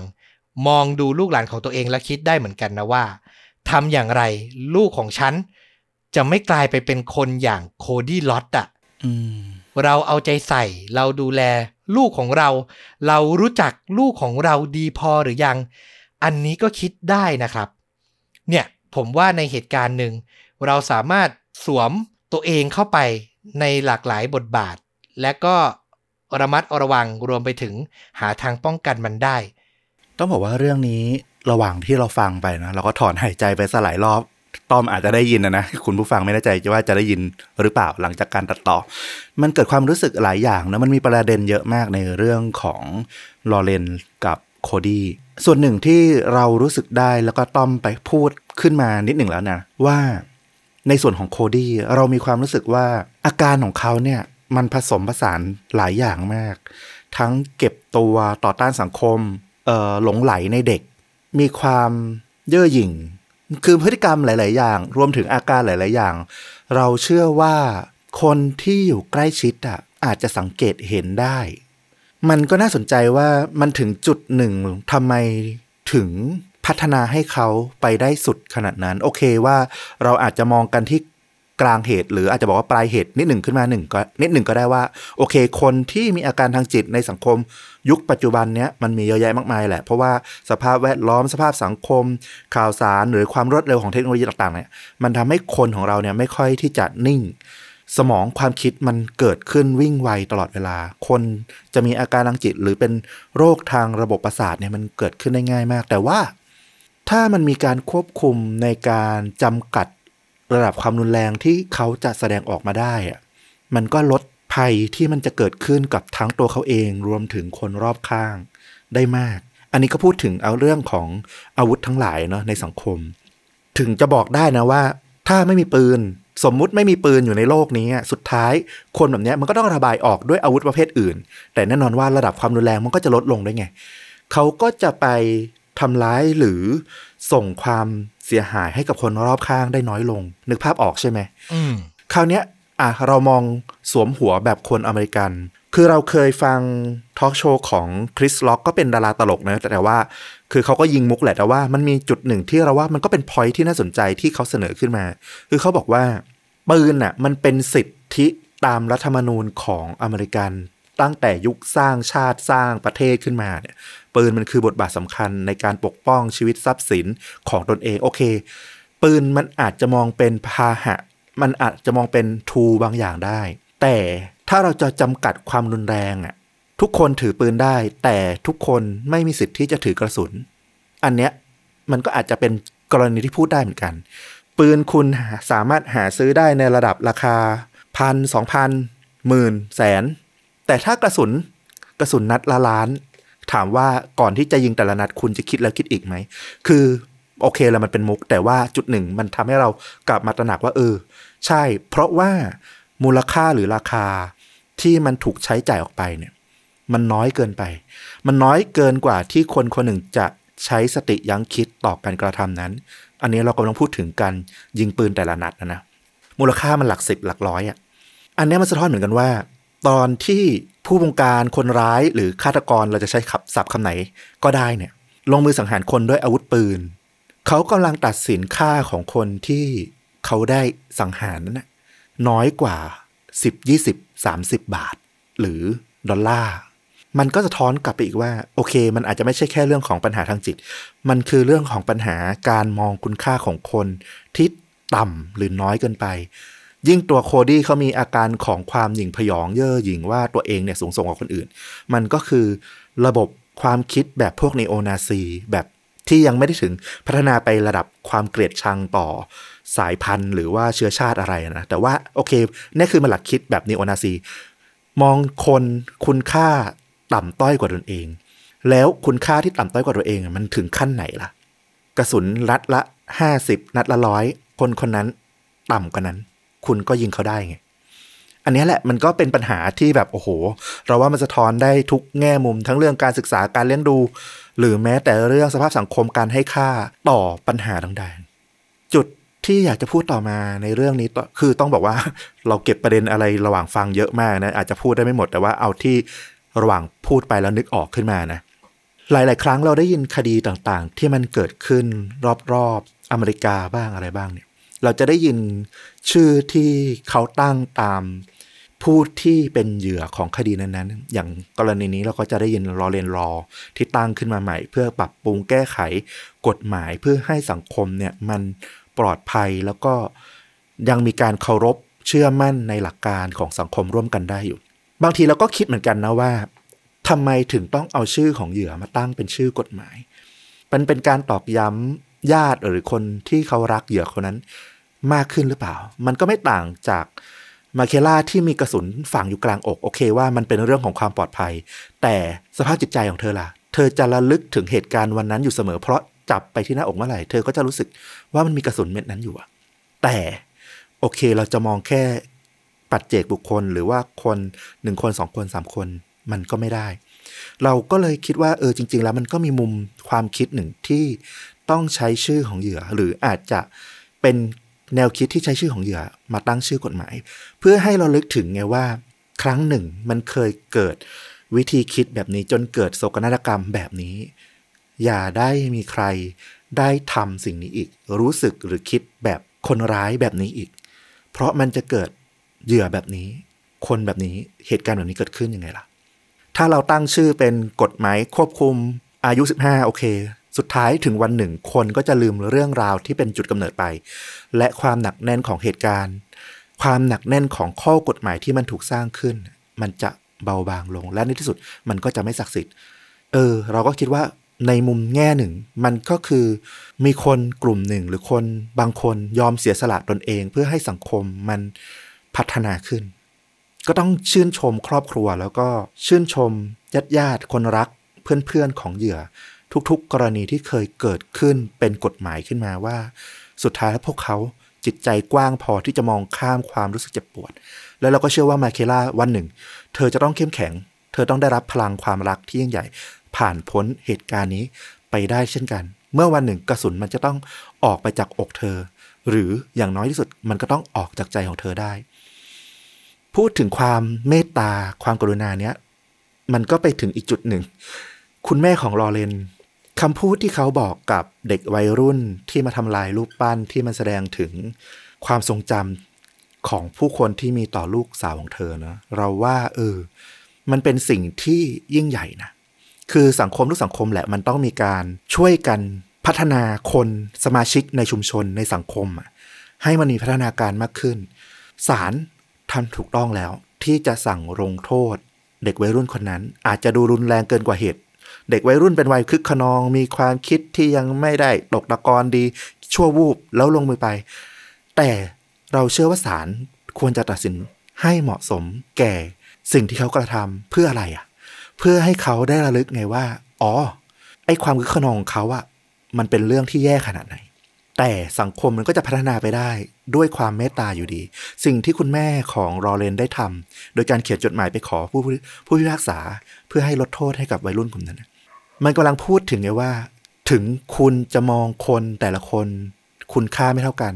มองดูลูกหลานของตัวเองและคิดได้เหมือนกันนะว่า ทำอย่างไร ลูกของฉัน จะไม่กลายไปเป็นคนอย่างโคดี้ลอตอะอืมเราเอาใจใส่ เราดูแล ลูกของเรา เรารู้จักลูกของเราดีพอหรือยัง อันนี้ก็คิดได้นะครับ เนี่ยผมว่าในเหตุการณ์หนึ่ง เราสามารถสวมตัวเองเข้าไปในหลากหลายบทบาท และก็ระมัดระวังรวมไปถึงหาทางป้องกันมันได้ ต้องบอกว่าเรื่องนี้ ระหว่างที่เราฟังไปนะเราก็ถอนหายใจไปสลายรอบต้อมอาจจะได้ยินนะนะคุณผู้ฟังไม่แน่ใจว่าจะได้ยินหรือเปล่าหลังจากการตัดต่อ มันเกิดความรู้สึกหลายอย่างนะมันมีประเด็นเยอะมากในเรื่องของลอเรนกับโคดี้ส่วนหนึ่งที่เรารู้สึกได้แล้วก็ต้อมไปพูดขึ้นมานิดหนึ่งแล้วนะ ว่าในส่วนของโคดี้เรามีความรู้สึกว่าอาการของเขาเนี่ยมันผสมผสานหลายอย่างมาก ทั้งเก็บตัวต่อต้านสังคมหลงไหลในเด็ก มีความเย่อหยิ่ง คือพฤติกรรมหลาย ๆ อย่าง รวมถึงอาการหลาย ๆ อย่าง เราเชื่อว่าคนที่อยู่ใกล้ชิดอะอาจจะสังเกตเห็นได้ มันก็น่าสนใจว่ามันถึงจุดหนึ่งทำไมถึงพัฒนาให้เขาไปได้สุดขนาดนั้น โอเคว่าเราอาจจะมองกันที่ กลางเหตุ หรืออาจจะบอกว่าปลายเหตุนิดหนึ่งขึ้นมาหนึ่งก็นิดหนึ่งก็ได้ว่า โอเค คนที่มีอาการทางจิตในสังคม ยุคปัจจุบันเนี้ยมันมีเยอะแยะมากมายแหละ เพราะว่าสภาพแวดล้อมสภาพสังคม ข่าวสารหรือความรวดเร็วของเทคโนโลยีต่างๆเนี่ยมันทำให้คนของเราเนี่ยไม่ค่อยที่จะนิ่ง สมองความคิดมันเกิดขึ้นวิ่งไวตลอดเวลา คนจะมีอาการทางจิต หรือเป็นโรคทางระบบประสาทเนี่ยมันเกิดขึ้นได้ง่ายมาก แต่ว่าถ้ามันมีการควบคุมในการจำกัด ระดับความรุนแรงที่เขาจะแสดงออกมาได้อะมันก็ลดภัยที่มันจะเกิดขึ้นกับทั้งตัวเขาเองรวมถึงคนรอบข้างได้มาก อันนี้ก็พูดถึงเอาเรื่องของอาวุธทั้งหลายเนาะในสังคม ถึงจะบอกได้นะว่า ถ้าไม่มีปืน สมมุติไม่มีปืนอยู่ในโลกนี้ สุดท้ายคนแบบเนี้ยมันก็ต้องระบายออกด้วยอาวุธประเภทอื่น แต่แน่นอนว่าระดับความรุนแรงมันก็จะลดลงด้วยไง เขาก็จะไปทำร้ายหรือส่งความ เสียหายให้กับคนรอบข้างได้น้อยลง นึกภาพออกใช่ไหมอืมคราวเนี้ยอะเรามองสวมหัวแบบคนอเมริกัน คือเราเคยฟังทอล์กโชว์ของคริสล็อกก็เป็นดาราตลกนะแต่ว่า คือเขาก็ยิงมุกแหละแต่ว่ามันมีจุดหนึ่งที่เราว่ามันก็เป็นพอยที่น่าสนใจที่เขาเสนอขึ้นมา คือเขาบอกว่าปืนอะมันเป็นสิทธิตามรัฐธรรมนูญของอเมริกัน ตั้งแต่ยุคสร้างชาติสร้างประเทศขึ้นมาเนี่ย ปืนมันคือบทบาทสำคัญในการปกป้องชีวิตทรัพย์สินของตนเองโอเค ปืนมันอาจจะมองเป็นพาหะ มันอาจจะมองเป็นทูบางอย่างได้ แต่ถ้าเราจะจำกัดความรุนแรงอะทุกคนถือปืนได้ แต่ทุกคนไม่มีสิทธิ์ที่จะถือกระสุน อันเนี้ยมันก็อาจจะเป็นกรณีที่พูดได้เหมือนกัน ปืนคุณสามารถหาซื้อได้ในระดับราคาพันสองพันหมื่นแสน แต่ถ้ากระสุนกระสุนนัดละล้าน ถามว่าก่อนที่จะยิงแต่ละนัดคุณจะคิดแล้วคิดอีกไหม คือโอเคแล้วมันเป็นมุก แต่ว่าจุดหนึ่งมันทำให้เรากลับมาตระหนักว่าเออ ใช่ เพราะว่ามูลค่าหรือราคาที่มันถูกใช้จ่ายออกไปเนี่ย มันน้อยเกินไป มันน้อยเกินกว่าที่คนคนหนึ่งจะใช้สติยั้งคิดต่อการกระทำนั้น อันนี้เรากำลังพูดถึงการยิงปืนแต่ละนัดนะนะมูลค่ามันหลักสิบหลักร้อยอะอันนี้มันสะท้อนเหมือนกันว่า ตอนที่ ผู้บงการคนร้ายหรือฆาตกรเราจะใช้ขับศัพท์คำไหนก็ได้เนี่ย ลงมือสังหารคนด้วยอาวุธปืน เขากำลังตัดสินค่าของคนที่เขาได้สังหารนั้นนะน้อยกว่า 10 20 30 บาท หรือดอลลาร์มันก็จะท้อนกลับไปอีกว่า โอเค มันอาจจะไม่ใช่แค่เรื่องของปัญหาทางจิต มันคือเรื่องของปัญหาการมองคุณค่าของคนที่ต่ำหรือน้อยเกินไป ยิ่งตัวโคดี้เขามีอาการของความหยิ่งพยองเย่อหยิ่งว่าตัวเองเนี่ยสูงส่งกว่าคนอื่น มันก็คือระบบความคิดแบบพวกนโอนาซี แบบที่ยังไม่ได้ถึงพัฒนาไประดับความเกลียดชังต่อสายพันธุ์ หรือว่าเชื้อชาติอะไรนะแต่ว่าโอเคนี่คือมันหลักคิดแบบนโอนาซี มองคนคุณค่าต่ำต้อยกว่าตนเอง แล้วคุณค่าที่ต่ำต้อยกว่าตัวเองมันถึงขั้นไหนล่ะ กระสุนนัดละห้าสิบนัดละร้อยคนคนนั้น ต่ำกว่านั้น คุณก็ยิงเขาได้ไงอันนี้แหละมันก็เป็นปัญหาที่แบบโอ้โห เราว่ามันสะท้อนได้ทุกแง่มุมทั้งเรื่องการศึกษาการเลี้ยงดู หรือแม้แต่เรื่องสภาพสังคมการให้ค่าต่อปัญหาต่างๆ จุดที่อยากจะพูดต่อมาในเรื่องนี้คือต้องบอกว่าเราเก็บประเด็นอะไรระหว่างฟังเยอะมากนะอาจจะพูดได้ไม่หมดแต่ว่าเอาที่ระหว่างพูดไปแล้วนึกออกขึ้นมานะหลาย ๆ ครั้งเราได้ยินคดีต่างๆ ที่มันเกิดขึ้นรอบๆอเมริกาบ้างอะไรบ้างเนี่ย เราจะได้ยินชื่อที่เขาตั้งตามผู้ที่เป็นเหยื่อของคดีนั้นๆ อย่างกรณีนี้เราก็จะได้ยินรอเรียนรอที่ตั้งขึ้นมาใหม่ เพื่อปรับปรุงแก้ไขกฎหมายเพื่อให้สังคมเนี่ยมันปลอดภัยแล้วก็ยังมีการเคารพเชื่อมั่นในหลักการของสังคมร่วมกันได้อยู่ บางทีเราก็คิดเหมือนกันนะว่าทำไมถึงต้องเอาชื่อของเหยื่อมาตั้งเป็นชื่อกฎหมาย มันเป็นการตอกย้ำญาติหรือคนที่เขารักเหยื่อคนนั้น มากขึ้นหรือเปล่า มันก็ไม่ต่างจากมาเคล่าที่มีกระสุนฝังอยู่กลางอก โอเคว่ามันเป็นเรื่องของความปลอดภัย แต่สภาพจิตใจของเธอล่ะ เธอจะระลึกถึงเหตุการณ์วันนั้นอยู่เสมอเพราะจับไปที่หน้าอกเมื่อไหร่เธอก็จะรู้สึกว่ามันมีกระสุนเม็ดนั้นอยู่แต่โอเคเราจะมองแค่ปัจเจกบุคคลหรือว่าคนหนึ่งคนสองคนสามคนมันก็ไม่ได้ เราก็เลยคิดว่าเออจริง ๆ แล้วมันก็มีมุมความคิดหนึ่งที่ต้องใช้ชื่อของเหยื่อ หรืออาจจะเป็น แนวคิดที่ใช้ชื่อของเหยื่อมาตั้งชื่อกฎหมาย เพื่อให้เราลึกถึงไงว่า ครั้งหนึ่งมันเคยเกิดวิธีคิดแบบนี้จนเกิดโศกนาฏกรรมแบบนี้ อย่าได้มีใครได้ทำสิ่งนี้อีก รู้สึกหรือคิดแบบคนร้ายแบบนี้อีก เพราะมันจะเกิดเหยื่อแบบนี้ คนแบบนี้เหตุการณ์แบบนี้เกิดขึ้นยังไงล่ะ ถ้าเราตั้งชื่อเป็นกฎหมายควบคุมอายุ 15 โอเค สุดท้ายถึงวันหนึ่งคนก็จะลืมเรื่องราวที่เป็นจุดกำเนิดไป และความหนักแน่นของเหตุการณ์ ความหนักแน่นของข้อกฎหมายที่มันถูกสร้างขึ้น มันจะเบาบางลง และในที่สุดมันก็จะไม่ศักดิ์สิทธิ์ เออ เราก็คิดว่าในมุมแง่หนึ่ง มันก็คือมีคนกลุ่มหนึ่ง หรือคนบางคนยอมเสียสละตนเอง เพื่อให้สังคมมันพัฒนาขึ้น ก็ต้องชื่นชมครอบครัวแล้วก็ชื่นชมญาติญาติคนรักเพื่อนๆของเหยื่อ ทุกๆ กรณีที่เคยเกิดขึ้นเป็นกฎหมายขึ้นมาว่า สุดท้ายแล้วพวกเขาจิตใจกว้างพอที่จะมองข้ามความรู้สึกเจ็บปวด แล้วเราก็เชื่อว่ามาเคล่าวันหนึ่ง เธอจะต้องเข้มแข็ง เธอต้องได้รับพลังความรักที่ยิ่งใหญ่ ผ่านพ้นเหตุการณ์นี้ไปได้เช่นกัน เมื่อวันหนึ่งกระสุนมันจะต้องออกไปจากอกเธอ หรืออย่างน้อยที่สุดมันก็ต้องออกจากใจของเธอได้ พูดถึงความเมตตาความกรุณาเนี้ยมันก็ไปถึงอีกจุดหนึ่ง คุณแม่ของลอเรน คำพูดที่เขาบอกกับเด็กวัยรุ่นที่มาทำลายรูปปั้นที่มันแสดงถึงความทรงจำของผู้คนที่มีต่อลูกสาวของเธอนะเราว่า เออ มันเป็นสิ่งที่ยิ่งใหญ่นะคือสังคมทุกสังคมแหละมันต้องมีการช่วยกันพัฒนาคนสมาชิกในชุมชนในสังคม ให้มันมีพัฒนาการมากขึ้นศาลทำถูกต้องแล้วที่จะสั่งลงโทษ เด็กวัยรุ่นคนนั้น อาจจะดูรุนแรงเกินกว่าเหตุ เด็กวัยรุ่นเป็นวัยคึกขนอง มีความคิดที่ยังไม่ได้ตกตะกอนดี ชั่ววูบแล้วลงมือไป แต่เราเชื่อว่าศาลควรจะตัดสินให้เหมาะสมแก่สิ่งที่เขากระทำเพื่ออะไรอะ เพื่อให้เขาได้ระลึกไงว่า อ๋อ ไอ้ความคึกขนองของเขาอะมันเป็นเรื่องที่แย่ขนาดไหน แต่สังคมมันก็จะพัฒนาไปได้ด้วยความเมตตาอยู่ดี สิ่งที่คุณแม่ของรอเรนได้ทำโดยการเขียนจดหมายไปขอผู้ผู้พิพากษา เพื่อให้ลดโทษให้กับวัยรุ่นกลุ่มนั้น มันกำลังพูดถึงไงว่า ถึงคุณจะมองคนแต่ละคน คุณค่าไม่เท่ากัน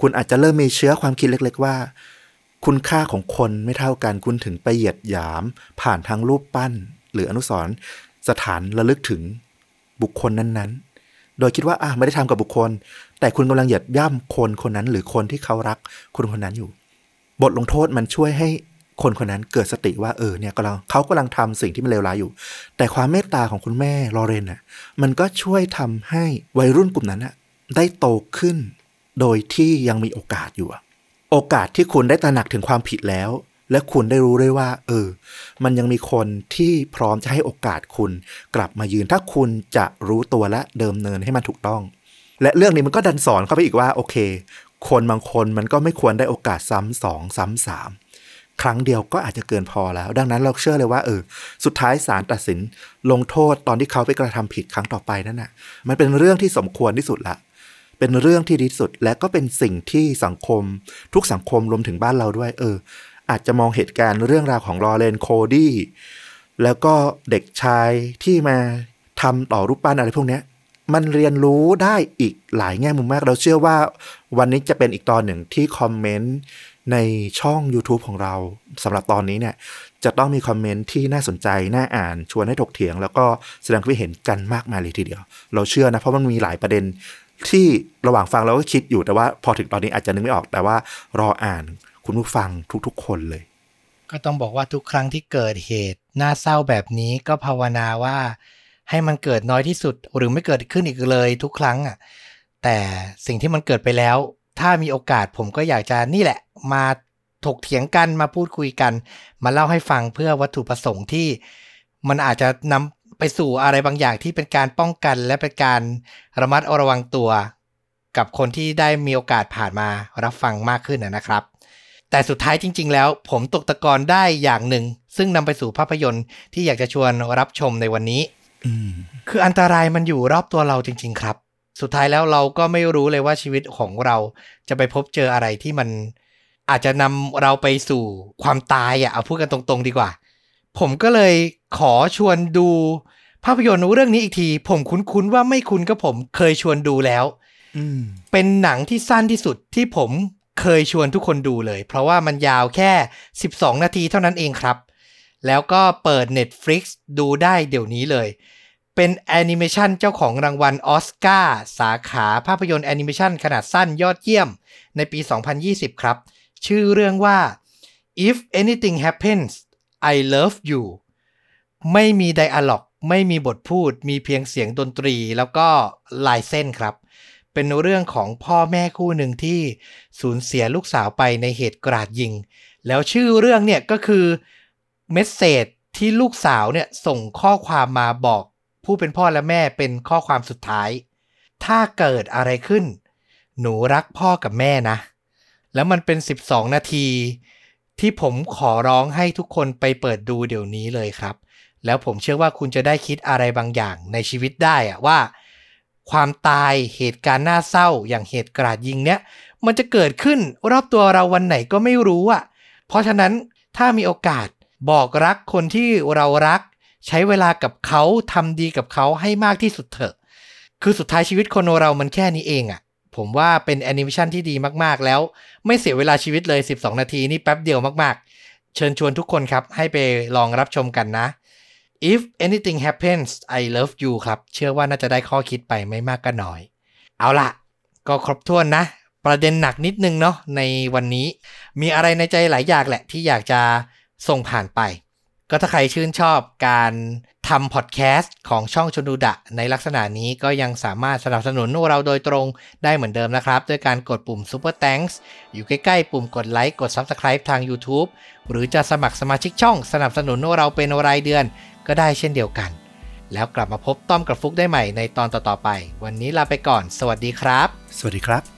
คุณอาจจะเริ่มมีเชื้อความคิดเล็ก ๆ ว่า คุณค่าของคนไม่เท่ากัน คุณถึงไปเหยียดหยาม ผ่านทางรูปปั้น หรืออนุสรณ์สถานระลึกถึงบุคคลนั้นๆ โดยคิดว่าอะไม่ได้ทำกับบุคคล แต่คุณกำลังเหยียดย่ำคนคนนั้น หรือคนที่เขารักคนคนนั้นอยู่ บทลงโทษมันช่วยให้คนคนนั้นเกิดสติว่าเออเนี่ยกำลังเขากำลังทำสิ่งที่มันเลวร้ายอยู่ แต่ความเมตตาของคุณแม่ลอเรนน่ะมันก็ช่วยทำให้วัยรุ่นกลุ่มนั้นน่ะได้โตขึ้น โดยที่ยังมีโอกาสอยู่โอกาสที่คุณได้ตระหนักถึงความผิดแล้ว และคุณได้รู้ด้วยว่า เออ มันยังมีคนที่พร้อมจะให้โอกาสคุณกลับมายืนถ้าคุณจะรู้ตัวและเดิมเนินให้มันถูกต้อง และเรื่องนี้มันก็ดันสอนเข้าไปอีกว่าโอเค คนบางคนมันก็ไม่ควรได้โอกาสซ้ำสองซ้ำสามครั้งเดียวก็อาจจะเกินพอแล้ว ดังนั้นเราเชื่อเลยว่าเออสุดท้ายศาลตัดสินลงโทษตอนที่เขาไปกระทำผิดครั้งต่อไปนั่นน่ะมันเป็นเรื่องที่สมควรที่สุดละ เป็นเรื่องที่ดีที่สุดและก็เป็นสิ่งที่สังคม ทุกสังคมรวมถึงบ้านเราด้วย เออ อาจจะมองเหตุการณ์เรื่องราวของลอเรนโคดี้แล้วก็เด็กชายที่มาทำต่อรูปปั้นอะไรพวกเนี้ย มันเรียนรู้ได้อีกหลายแง่มุมมาก เราเชื่อว่าวันนี้จะเป็นอีกตอนหนึ่งที่คอมเมนต์ในช่อง YouTube ของเราสำหรับตอนนี้เนี่ย จะต้องมีคอมเมนต์ที่น่าสนใจ น่าอ่าน ชวนให้ถกเถียง แล้วก็แสดงความเห็นกันมากมายเลยทีเดียว เราเชื่อนะ เพราะมันมีหลายประเด็นที่ระหว่างฟังเราก็คิดอยู่แต่ว่าพอถึงตอนนี้อาจจะนึกไม่ออกแต่ว่ารออ่านคุณผู้ฟังทุกๆ คนเลย ก็ต้องบอกว่าทุกครั้งที่เกิดเหตุน่าเศร้าแบบนี้ก็ภาวนาว่า ให้มันเกิดน้อยที่สุด หรือไม่เกิดขึ้นอีกเลยทุกครั้งอะแต่สิ่งที่มันเกิดไปแล้ว ถ้ามีโอกาสผมก็อยากจะนี่แหละ มาถกเถียงกันมาพูดคุยกัน มาเล่าให้ฟังเพื่อวัตถุประสงค์ที่ มันอาจจะนำไปสู่อะไรบางอย่างที่เป็นการป้องกัน และเป็นการระมัดระวังตัว กับคนที่ได้มีโอกาสผ่านมารับฟังมากขึ้นนะครับ แต่สุดท้ายจริง ๆ แล้ว ผมตกตะกอนได้อย่างหนึ่ง ซึ่งนำไปสู่ภาพยนตร์ที่อยากจะชวนรับชมในวันนี้ คืออันตรายมันอยู่รอบตัวเราจริง ๆ ครับ สุดท้ายแล้วเราก็ไม่รู้เลยว่าชีวิตของเราจะไปพบเจออะไรที่มันอาจจะนำเราไปสู่ความตายอะเอาพูดกันตรง ๆ ดีกว่า ผมก็เลยขอชวนดูภาพยนตร์เรื่องนี้อีกที ผมคุ้นๆว่าไม่คุ้นก็ผมเคยชวนดูแล้วอืมเป็นหนังที่สั้นที่สุดที่ผมเคยชวนทุกคนดูเลย เพราะว่ามันยาวแค่ 12 นาทีเท่านั้นเองครับ แล้วก็เปิด Netflix ดูได้เดี๋ยวนี้เลย เป็นแอนิเมชันเจ้าของรางวัลออสการ์สาขาภาพยนตร์แอนิเมชันขนาดสั้นยอดเยี่ยมในปี 2020 ครับ ชื่อเรื่องว่า If Anything Happens I Love You ไม่มีไดอะล็อก ไม่มีบทพูด มีเพียงเสียงดนตรีแล้วก็ลายเส้นครับ เป็นเรื่องของพ่อแม่คู่หนึ่งที่สูญเสียลูกสาวไปในเหตุกราดยิง แล้วชื่อเรื่องเนี่ยก็คือ เมสเซจที่ลูกสาวเนี่ยส่งข้อความมาบอก ผู้เป็นพ่อและแม่เป็นข้อความสุดท้าย ถ้าเกิดอะไรขึ้น หนูรักพ่อกับแม่นะ แล้วมันเป็น 12 นาที ที่ผมขอร้องให้ทุกคนไปเปิดดูเดี๋ยวนี้เลยครับ แล้วผมเชื่อว่าคุณจะได้คิดอะไรบางอย่างในชีวิตได้อะว่า ความตายเหตุการณ์น่าเศร้าอย่างเหตุกราดยิงเนี้ยมันจะเกิดขึ้นรอบตัวเราวันไหนก็ไม่รู้อะเพราะฉะนั้นถ้ามีโอกาส บอกรักคนที่เรารัก ใช้เวลากับเขาทำดีกับเขาให้มากที่สุดเถอะ คือสุดท้ายชีวิตคนเรามันแค่นี้เองอะ ผมว่าเป็นแอนิเมชันที่ดีมากๆ แล้วไม่เสียเวลาชีวิตเลย 12 นาทีนี่แป๊บเดียวมากๆ เชิญชวนทุกคนครับ ให้ไปลองรับชมกันนะ If anything happens I love you ครับ เชื่อว่าน่าจะได้ข้อคิดไปไม่มากก็น้อย เอาล่ะ ก็ครบถ้วนนะ ประเด็นหนักนิดนึงเนาะในวันนี้ มีอะไรในใจหลายอย่างแหละที่อยากจะ ส่งผ่านไป ก็ถ้าใครชื่นชอบการทำพอดแคสต์ของช่องชนูดะ ในลักษณะนี้ก็ยังสามารถสนับสนุนเราโดยตรงได้เหมือนเดิมนะครับ ด้วยการกดปุ่ม Super Thanks อยู่ใกล้ๆ ปุ่มกดไลค์กด Subscribe ทาง YouTube หรือจะสมัครสมาชิกช่องสนับสนุนเราเป็นรายเดือนก็ได้เช่นเดียวกัน แล้วกลับมาพบต้อมกับฟุกได้ใหม่ในตอนต่อๆไป วันนี้ลาไปก่อน สวัสดีครับ สวัสดีครับ